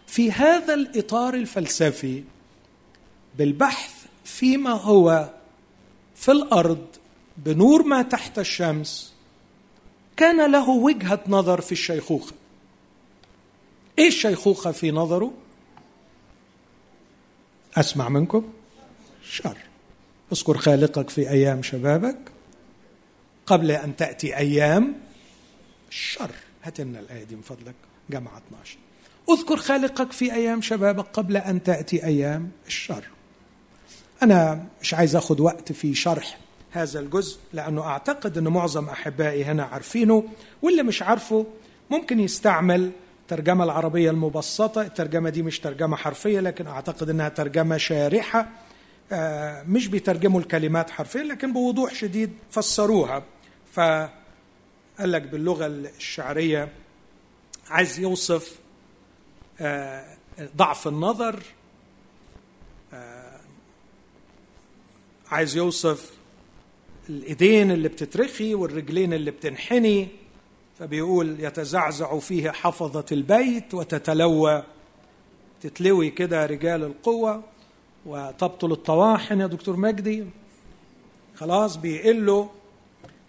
في هذا الإطار الفلسفي بالبحث فيما هو في الأرض بنور ما تحت الشمس كان له وجهة نظر في الشيخوخة. إيه الشيخوخه في نظره؟ أسمع منكم؟ شر. اذكر خالقك في أيام شبابك قبل أن تأتي أيام الشر. هات لنا الآية دي من فضلك جامعة 12 اذكر خالقك في أيام شبابك قبل أن تأتي أيام الشر. أنا مش عايز أخذ وقت في شرح هذا الجزء لأنه أعتقد أن معظم أحبائي هنا عارفينه واللي مش عارفه ممكن يستعمل الترجمة العربية المبسطة. الترجمة دي مش ترجمة حرفية لكن أعتقد أنها ترجمة شارحة. آه، مش بيترجموا الكلمات حرفيا لكن بوضوح شديد فسروها. ف قال لك باللغة الشعرية عايز يوصف آه، ضعف النظر آه، عايز يوصف الإيدين اللي بتترخي والرجلين اللي بتنحني. فبيقول يتزعزع فيه حفظة البيت وتتلوى. تتلوي كده رجال القوة. وتبطل الطواحن يا دكتور مجدي. خلاص بيقلوا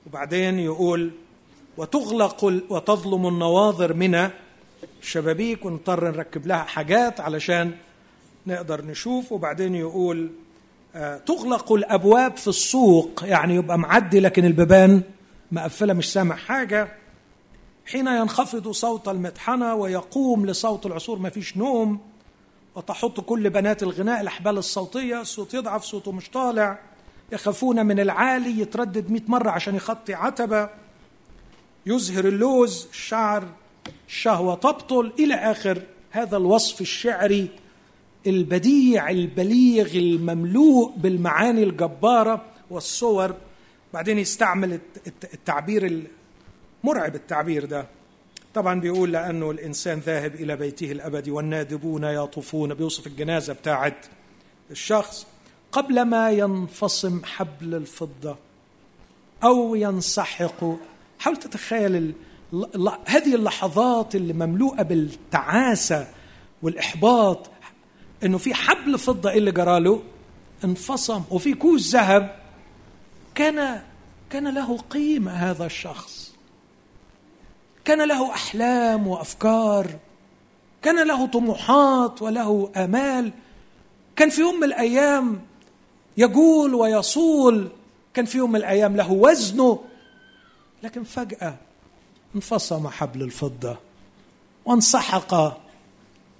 وبعدين يقول وتغلق وتظلم النواظر من الشبابيك ونضطر نركب لها حاجات علشان نقدر نشوف. وبعدين يقول آه، تغلق الأبواب في السوق. يعني يبقى معدي لكن البيبان مقفلة مش سامع حاجة. حين ينخفض صوت المطحنه ويقوم لصوت العصور ما فيش نوم. وتحط كل بنات الغناء الأحبال الصوتية الصوت يضعف صوته مش طالع. يخافون من العالي يتردد مئة مرة عشان يخطي عتبة. يزهر اللوز الشعر الشهوة تبطل إلى آخر. هذا الوصف الشعري البديع البليغ المملوء بالمعاني الجبارة والصور. بعدين يستعمل التعبير المرعب التعبير ده. طبعا بيقول لأنه الإنسان ذاهب إلى بيته الأبدي والنادبون يطوفون بيوصف الجنازة بتاعت الشخص قبل ما ينفصم حبل الفضة أو ينسحق. حاول تتخيل هذه اللحظات اللي مملوءة بالتعاسة والإحباط إنه في حبل فضة اللي جراله انفصم. وفي كوز ذهب. كان كان له قيمة هذا الشخص. كان له أحلام وأفكار كان له طموحات وله آمال. كان في يوم من الأيام يقول ويصول كان في يوم من الأيام له وزنه لكن فجأة انفصم حبل الفضة وانسحق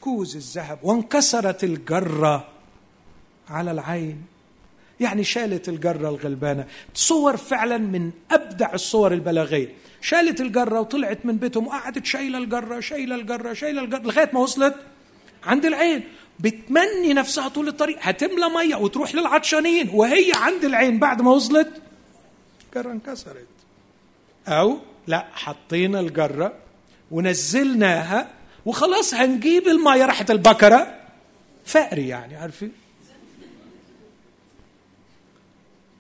كوز الذهب وانكسرت الجرة على العين. يعني شالت الجرة الغلبانة. صور فعلا من أبدع الصور البلاغية. شالت الجرة وطلعت من بيتهم وقعدت شايلة الجرة شايلة الجرة شايلة الجرة لغاية ما وصلت عند العين. بتمني نفسها طول الطريق. هتملى مية وتروح للعطشانين وهي عند العين بعد ما وصلت. الجرة انكسرت. أو لا حطينا الجرة ونزلناها وخلاص هنجيب المية. راحت البكرة فقري يعني عارفين؟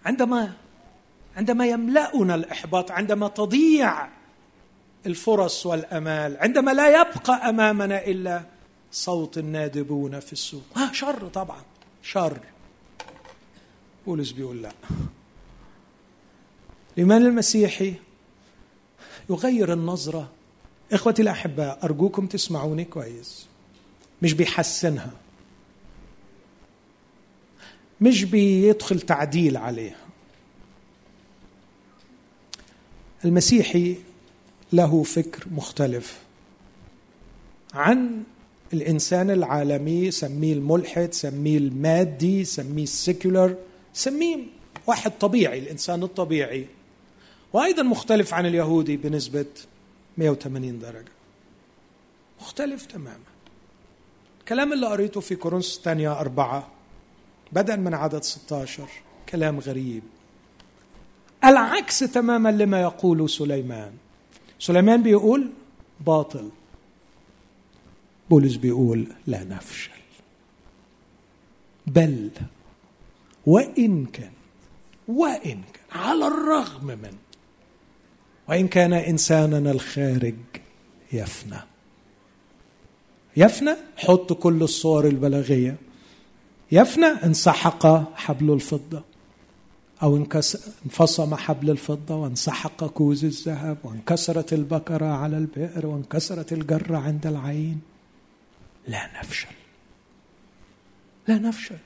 عندما عندما يملأنا الإحباط عندما تضيع الفرص والأمال عندما لا يبقى أمامنا إلا صوت النادبون في السوق. آه شر طبعا شر. بولس بيقول لا. الإيمان المسيحي يغير النظرة؟ إخوتي الأحباء أرجوكم تسمعوني كويس. مش بيحسنها. مش بيدخل تعديل عليها. المسيحي له فكر مختلف عن الإنسان العالمي سميه الملحد سميه المادي سميه السيكولر سميه واحد طبيعي الإنسان الطبيعي. وأيضا مختلف عن اليهودي بنسبة 180 درجة. مختلف تماما. الكلام اللي قريته في كورنثوس الثانية أربعة بدءا من عدد 16 كلام غريب. العكس تماما لما يقول سليمان. سليمان بيقول باطل. بولس بيقول لا نفشل. بل وإن كان وإن كان على الرغم من وإن كان إنساننا الخارج يفنى. يفنى؟ حط كل الصور البلاغية. يفنى انسحق حبل الفضة أو انفصم حبل الفضة وانسحق كوز الذهب وانكسرت البكرة على البئر وانكسرت الجرة عند العين. لا نفشل. لا نفشل.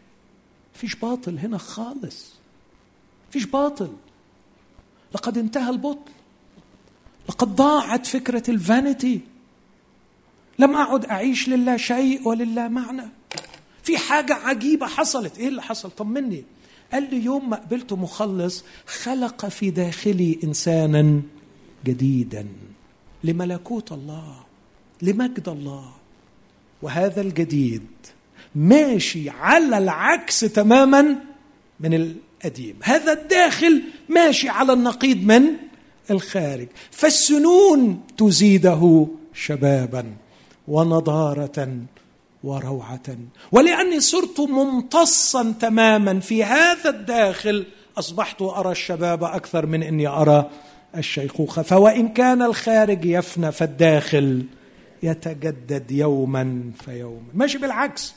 فيش باطل هنا خالص. فيش باطل. لقد انتهى البطل. لقد ضاعت فكرة الفانيتي. لم أعد أعيش لله شيء ولله معنى. في حاجة عجيبة حصلت. إيه اللي حصل؟ طمني. قال لي يوم ما قبلت مخلص خلق في داخلي إنسانا جديدا. لملكوت الله لمجد الله. وهذا الجديد ماشي على العكس تماما من القديم. هذا الداخل ماشي على النقيض من الخارج. فالسنون تزيده شبابا ونضاره وروعة. ولأني صرت ممتصا تماما في هذا الداخل أصبحت أرى الشباب أكثر من أني أرى الشيخوخه فوإن كان الخارج يفنى فالداخل يتجدد يوما فيوما. ماشي بالعكس.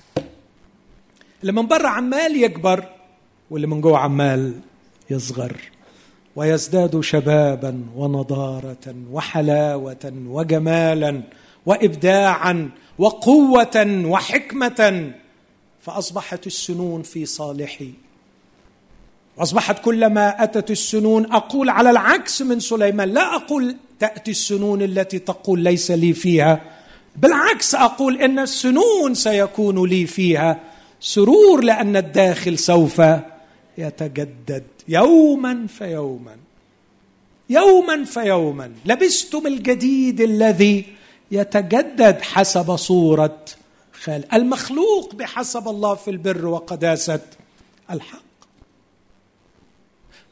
اللي من بره عمال يكبر واللي من جوه عمال يصغر. ويزداد شبابا ونضارة وحلاوة وجمالا. وابداعا وقوة وحكمة فأصبحت السنون في صالحي. وأصبحت كلما أتت السنون أقول على العكس من سليمان لا أقول تأتي السنون التي تقول ليس لي فيها بالعكس أقول إن السنون سيكون لي فيها. سرور لأن الداخل سوف يتجدد. يوما فيوما يوما فيوما. لبستم الجديد الذي يتجدد حسب صورة خالق المخلوق بحسب الله في البر وقداسة الحق.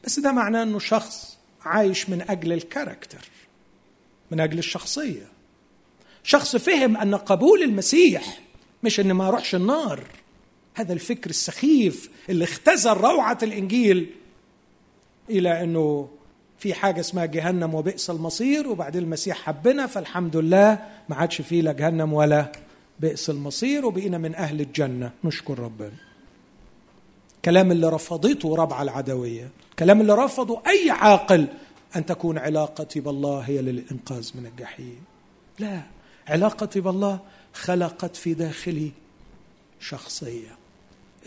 بس ده معناه إنه شخص عايش من أجل الكاركتر من أجل الشخصية. شخص فهم أن قبول المسيح مش ان ما أروحش النار. هذا الفكر السخيف اللي اختزل روعة الإنجيل إلى إنه في حاجة اسمها جهنم وبئس المصير وبعدين المسيح حبنا فالحمد لله ما عادش فيه لا جهنم ولا بئس المصير وبقينا من أهل الجنة. نشكر ربنا. كلام اللي رفضته ربع العدوية. كلام اللي رفضه أي عاقل أن تكون علاقتي بالله هي للإنقاذ من الجحيم. لا. علاقتي بالله خلقت في داخلي شخصية.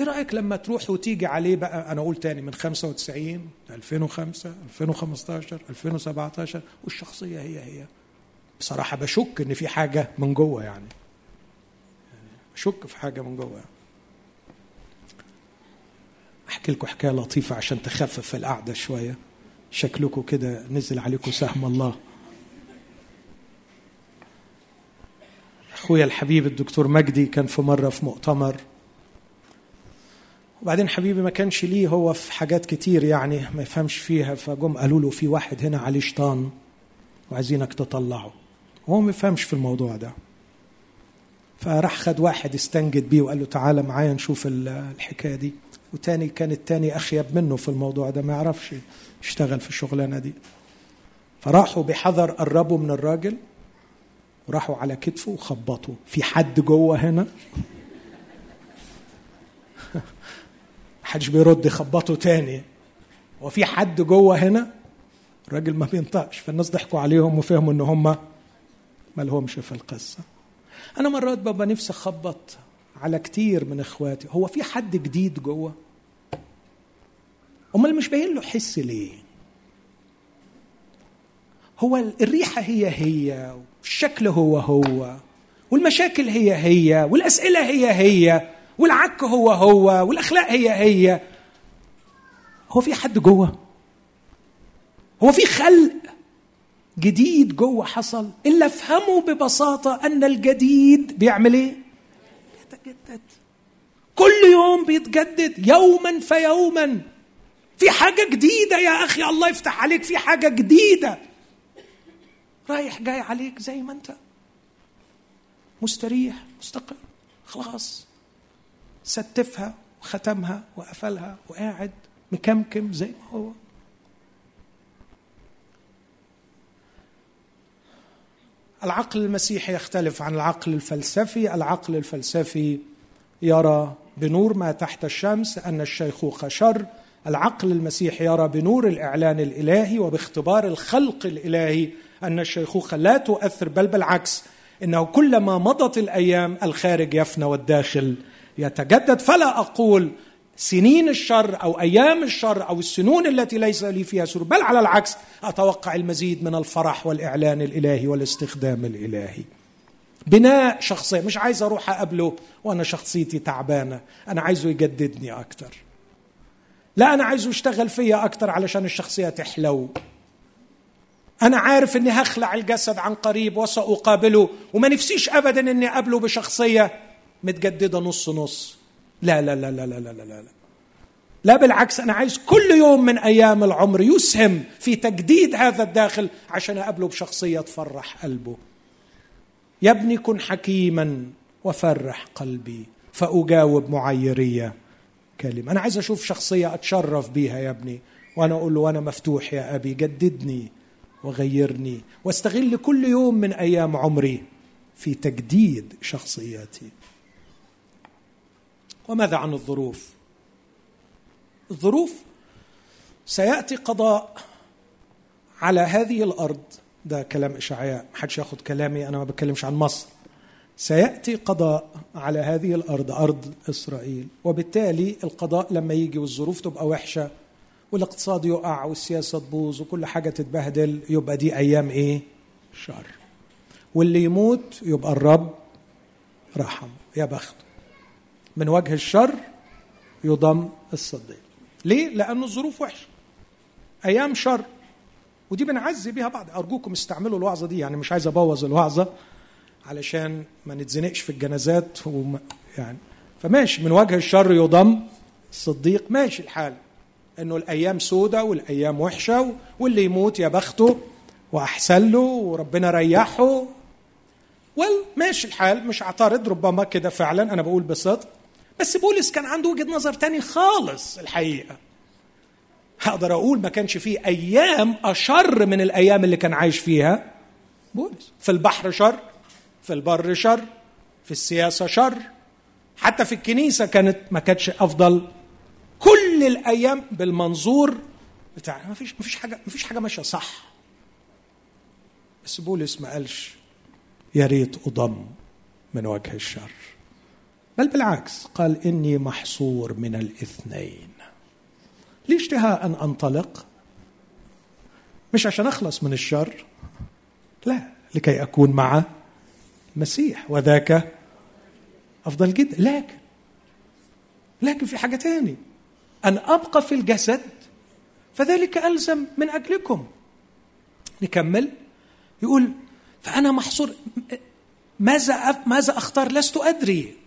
إيه رأيك لما تروح وتيجي عليه بقى؟ أنا أقول تاني من 95 2005 2015 2017 والشخصية هي هي. بصراحة بشك إن في حاجة من جوه يعني. بشك في حاجة من جوه. أحكي لكم حكاية لطيفة عشان تخفف القعدة شوية. شكلكم كده نزل عليكم سهم الله. أخويا الحبيب الدكتور مجدي كان في مرة في مؤتمر. وبعدين حبيبي ما كانش ليه هو في حاجات كتير يعني ما يفهمش فيها فجم قالوا له في واحد هنا عليه شيطان وعايزينك تطلعه. هو ما يفهمش في الموضوع ده. فراح خد واحد استنجد بيه وقال له تعالى معايا نشوف الحكاية دي. وتاني كان التاني أخيب منه في الموضوع ده ما يعرفش يشتغل في الشغلانة دي. فراحوا بحذر قربوا من الراجل وراحوا على كتفه وخبطوا في حد جوه هنا؟ محدش بيرد يخبطه تاني. وفي حد جوه هنا؟ الراجل ما بينطقش. فالناس ضحكوا عليهم وفهموا إن هم ما لهمش في القصة. أنا مرات بابا نفسي أخبط على كتير من إخواتي. هو في حد جديد جوه؟ أمال مش باين له حس ليه؟ هو الريحة هي هي والشكل هو هو والمشاكل هي هي والأسئلة هي هي والعك هو هو والأخلاق هي هي. هو في حد جوه؟ هو في خلق جديد جوه حصل؟ الا افهموا ببساطة أن الجديد بيعمل إيه؟ يتجدد كل يوم بيتجدد يوما فيوما. في حاجة جديدة يا أخي الله يفتح عليك. في حاجة جديدة. رايح جاي عليك زي ما أنت. مستريح مستقر خلاص. ستفها وختمها وقفلها وقاعد مكمكم زي ما هو. العقل المسيحي يختلف عن العقل الفلسفي. العقل الفلسفي يرى بنور ما تحت الشمس أن الشيخوخه شر العقل المسيحي يرى بنور الإعلان الإلهي وباختبار الخلق الإلهي أن الشيخوخه لا تؤثر بل بالعكس إنه كلما مضت الأيام الخارج يفنى والداخل يتجدد. فلا أقول سنين الشر أو أيام الشر أو السنون التي ليس لي فيها سرور بل على العكس أتوقع المزيد من الفرح والإعلان الإلهي والاستخدام الإلهي. بناء شخصية مش عايز أروح أقابله وأنا شخصيتي تعبانة أنا عايزه يجددني أكتر. لا أنا عايزه يشتغل فيا أكتر علشان الشخصية تحلو. أنا عارف إني هخلع الجسد عن قريب وسأقابله وما نفسيش ابدا إني أقابله بشخصية متجددة نص نص. لا لا لا لا لا لا لا لا. لا بالعكس أنا عايز كل يوم من أيام العمر يسهم في تجديد هذا الداخل عشان اقابله بشخصيه تفرح قلبه. يا ابني كن حكيما وفرح قلبي فأجاوب معيرية كلمة. أنا عايز أشوف شخصية أتشرف بيها يا ابني وأنا أقول له وأنا مفتوح يا أبي جددني وغيرني وأستغل كل يوم من أيام عمري في تجديد شخصياتي. وماذا عن الظروف؟ الظروف سيأتي قضاء على هذه الأرض. ده كلام إشعياء ما حدش ياخد كلامي أنا ما بتكلمش عن مصر. سيأتي قضاء على هذه الأرض أرض إسرائيل. وبالتالي القضاء لما يجي والظروف تبقى وحشة والاقتصاد يقع والسياسة تبوظ وكل حاجة تتبهدل يبقى دي أيام إيه؟ شر. واللي يموت يبقى الرب رحم يا بخته من وجه الشر يضم الصديق. ليه؟ لأن الظروف وحشة. أيام شر. ودي بنعزي بيها بعض. أرجوكم استعملوا الوعظة دي. يعني مش عايز أبوظ الوعظة علشان ما نتزنقش في الجنازات وما يعني. فماشي. من وجه الشر يضم الصديق. ماشي الحال. إنه الأيام سودة والأيام وحشة واللي يموت يا بخته وأحسن له وربنا ريحه. ماشي الحال. مش أعترض. ربما كده فعلا. أنا بقول بصدق. بس بولس كان عنده وجهة نظر تاني خالص الحقيقة. هقدر أقول ما كانش فيه أيام أشر من الأيام اللي كان عايش فيها بولس. في البحر شر في البر شر في السياسة شر. حتى في الكنيسة كانت ما كانتش أفضل. كل الأيام بالمنظور بتاع ما فيش ما فيش حاجة ما فيش حاجة ماشية صح. بس بولس ما قالش يا ريت أضم من وجه الشر. بل بالعكس قال إني محصور من الاثنين. لي اشتهاء أن أنطلق؟ مش عشان أخلص من الشر؟ لا لكي أكون مع المسيح وذاك أفضل جدا. لكن لكن في حاجة تاني أن أبقى في الجسد فذلك ألزم من اجلكم نكمل. يقول فأنا محصور ماذا ماذا أختار؟ لست أدري.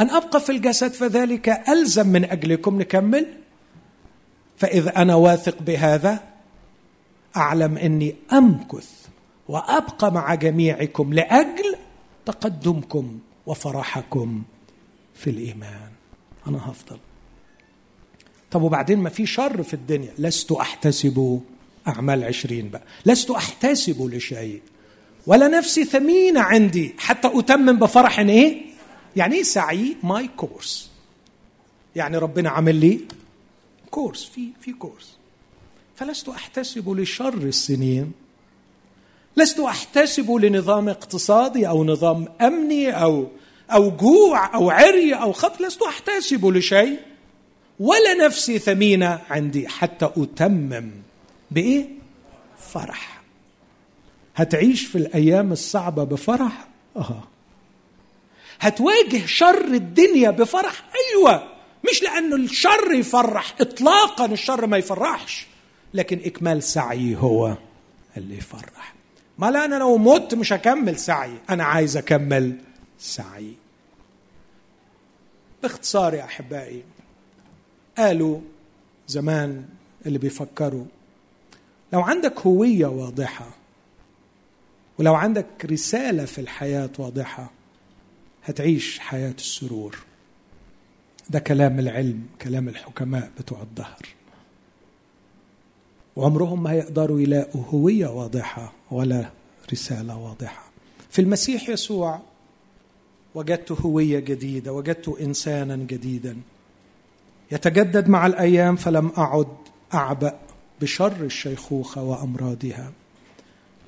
أن أبقى في الجسد فذلك ألزم من أجلكم نكمل. فاذا أنا واثق بهذا أعلم إني أمكث وأبقى مع جميعكم لأجل تقدمكم وفرحكم في الإيمان. أنا هفضل. طب وبعدين ما في شر في الدنيا. لست أحتسب أعمال عشرين بقى. لست أحتسب لشيء. ولا نفسي ثمينة عندي. حتى أتمم بفرح إيه؟ يعني إيه سعي my course يعني ربنا عامل لي course في في course فلست أحتسب لشر السنين. لست أحتسب لنظام اقتصادي أو نظام أمني أو أو جوع أو عري أو خط. لست أحتسب لشيء. ولا نفسي ثمينه عندي حتى أتمم بإيه؟ فرح. هتعيش في الأيام الصعبة بفرح؟ آه هتواجه شر الدنيا بفرح. أيوه مش لأنه الشر يفرح اطلاقا الشر ما يفرحش لكن إكمال سعي هو اللي يفرح. ما لا أنا لو مت مش هكمل سعي أنا عايز أكمل سعي. باختصار يا أحبائي قالوا زمان اللي بيفكروا لو عندك هوية واضحة ولو عندك رسالة في الحياة واضحة هتعيش حياة السرور. ده كلام العلم كلام الحكماء بتوع الدهر. وعمرهم ما هيقدروا يلاقوا هوية واضحة ولا رسالة واضحة. في المسيح يسوع وجدت هوية جديدة وجدت إنسانا جديدا. يتجدد مع الأيام فلم أعد أعبأ بشر الشيخوخة وأمراضها.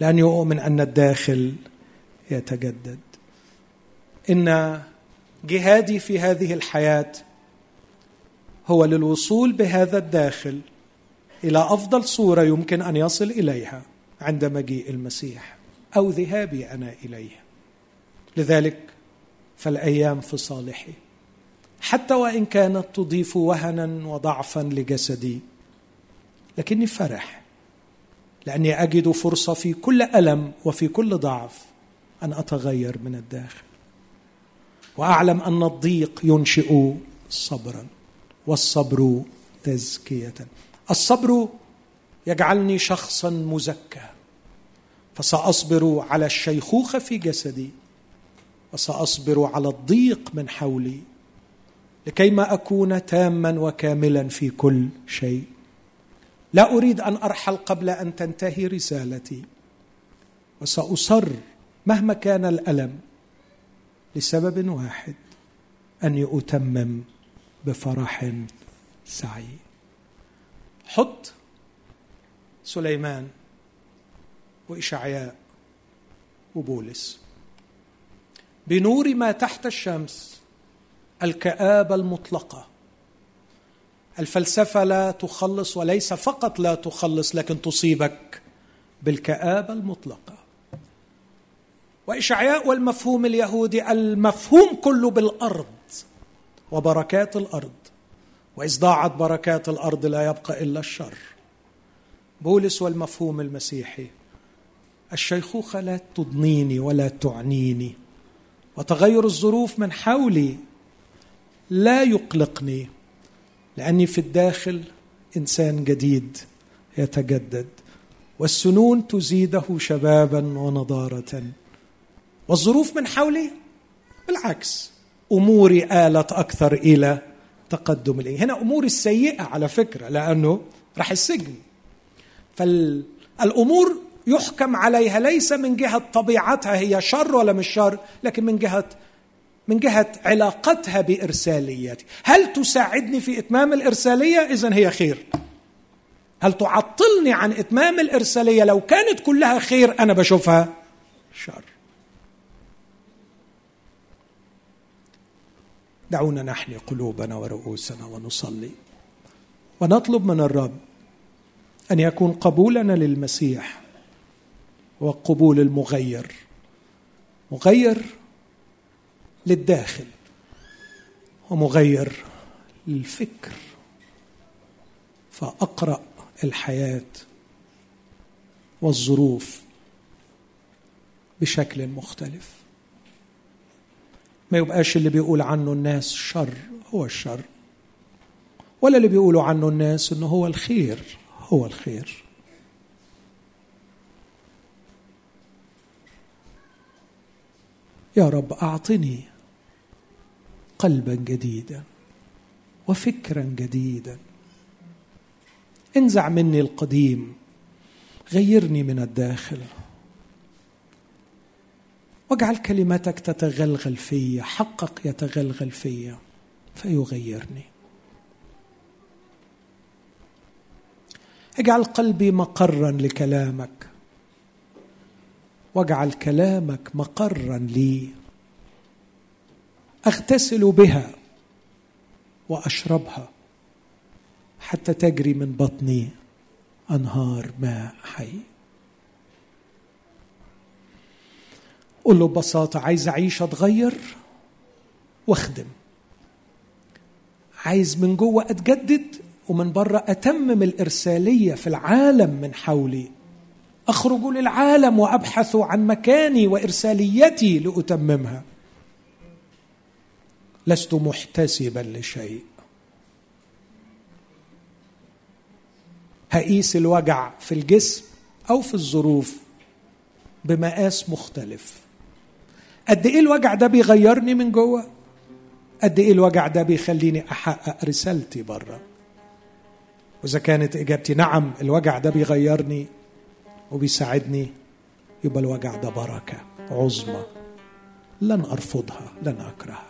لاني اؤمن أن الداخل يتجدد. إن جهادي في هذه الحياة هو للوصول بهذا الداخل إلى أفضل صورة يمكن أن يصل إليها عند مجيء المسيح أو ذهابي أنا إليه. لذلك فالأيام في صالحي. حتى وإن كانت تضيف وهنا وضعفا لجسدي لكني فرح لأني أجد فرصة في كل ألم وفي كل ضعف أن أتغير من الداخل. واعلم أن الضيق ينشئ صبرا والصبر تزكية. الصبر يجعلني شخصا مزكى فسأصبر على الشيخوخة في جسدي وسأصبر على الضيق من حولي لكيما أكون تاما وكاملا في كل شيء. لا أريد أن أرحل قبل أن تنتهي رسالتي وسأصر مهما كان الألم. لسبب واحد أني أتمم بفرح سعي حط سليمان وإشعياء وبولس. بنور ما تحت الشمس الكآبة المطلقة. الفلسفة لا تخلص وليس فقط لا تخلص لكن تصيبك بالكآبة المطلقة. وإشعياء والمفهوم اليهودي المفهوم كله بالأرض وبركات الأرض. وإذ ضاعت بركات الأرض لا يبقى إلا الشر. بولس والمفهوم المسيحي الشيخوخة لا تضنيني ولا تعنيني وتغير الظروف من حولي لا يقلقني لأني في الداخل إنسان جديد يتجدد والسنون تزيده شبابا ونضارة. والظروف من حولي؟ بالعكس. أموري آلت أكثر إلى تقدم الإيه هنا أمور السيئة على فكرة لأنه راح السجن. فالأمور يحكم عليها ليس من جهة طبيعتها هي شر ولا مش شر لكن من جهة من جهة علاقتها بإرساليتي هل تساعدني في إتمام الإرسالية؟ إذا هي خير. هل تعطلني عن إتمام الإرسالية؟ لو كانت كلها خير أنا بشوفها شر. دعونا نحني قلوبنا ورؤوسنا ونصلي. ونطلب من الرب أن يكون قبولنا للمسيح هو قبول المغير مغير للداخل ومغير للفكر. فأقرأ الحياة والظروف بشكل مختلف. ما يبقاش اللي بيقول عنه الناس شر هو الشر. ولا اللي بيقولوا عنه الناس إنه هو الخير هو الخير. يا رب أعطني قلبا جديدا وفكرا جديدا. انزع مني القديم غيرني من الداخل. واجعل كلمتك تتغلغل في حقق يتغلغل في فيغيرني. اجعل قلبي مقرا لكلامك. واجعل كلامك مقرا لي. أغتسل بها وأشربها حتى تجري من بطني أنهار ماء حي. قول له ببساطة عايز أعيش أتغير؟ واخدم. عايز من جوه أتجدد ومن بره أتمم الإرسالية في العالم من حولي. أخرج للعالم وأبحث عن مكاني وإرساليتي لأتممها. لست محتسبا لشيء. هقيس الوجع في الجسم أو في الظروف بمقاس مختلف. قد إيه الوجع ده بيغيرني من جوه؟ قد إيه الوجع ده بيخليني أحقق رسالتي بره؟ وإذا كانت إجابتي نعم الوجع ده بيغيرني وبيساعدني يبقى الوجع ده بركة عظمى لن أرفضها لن أكرهها.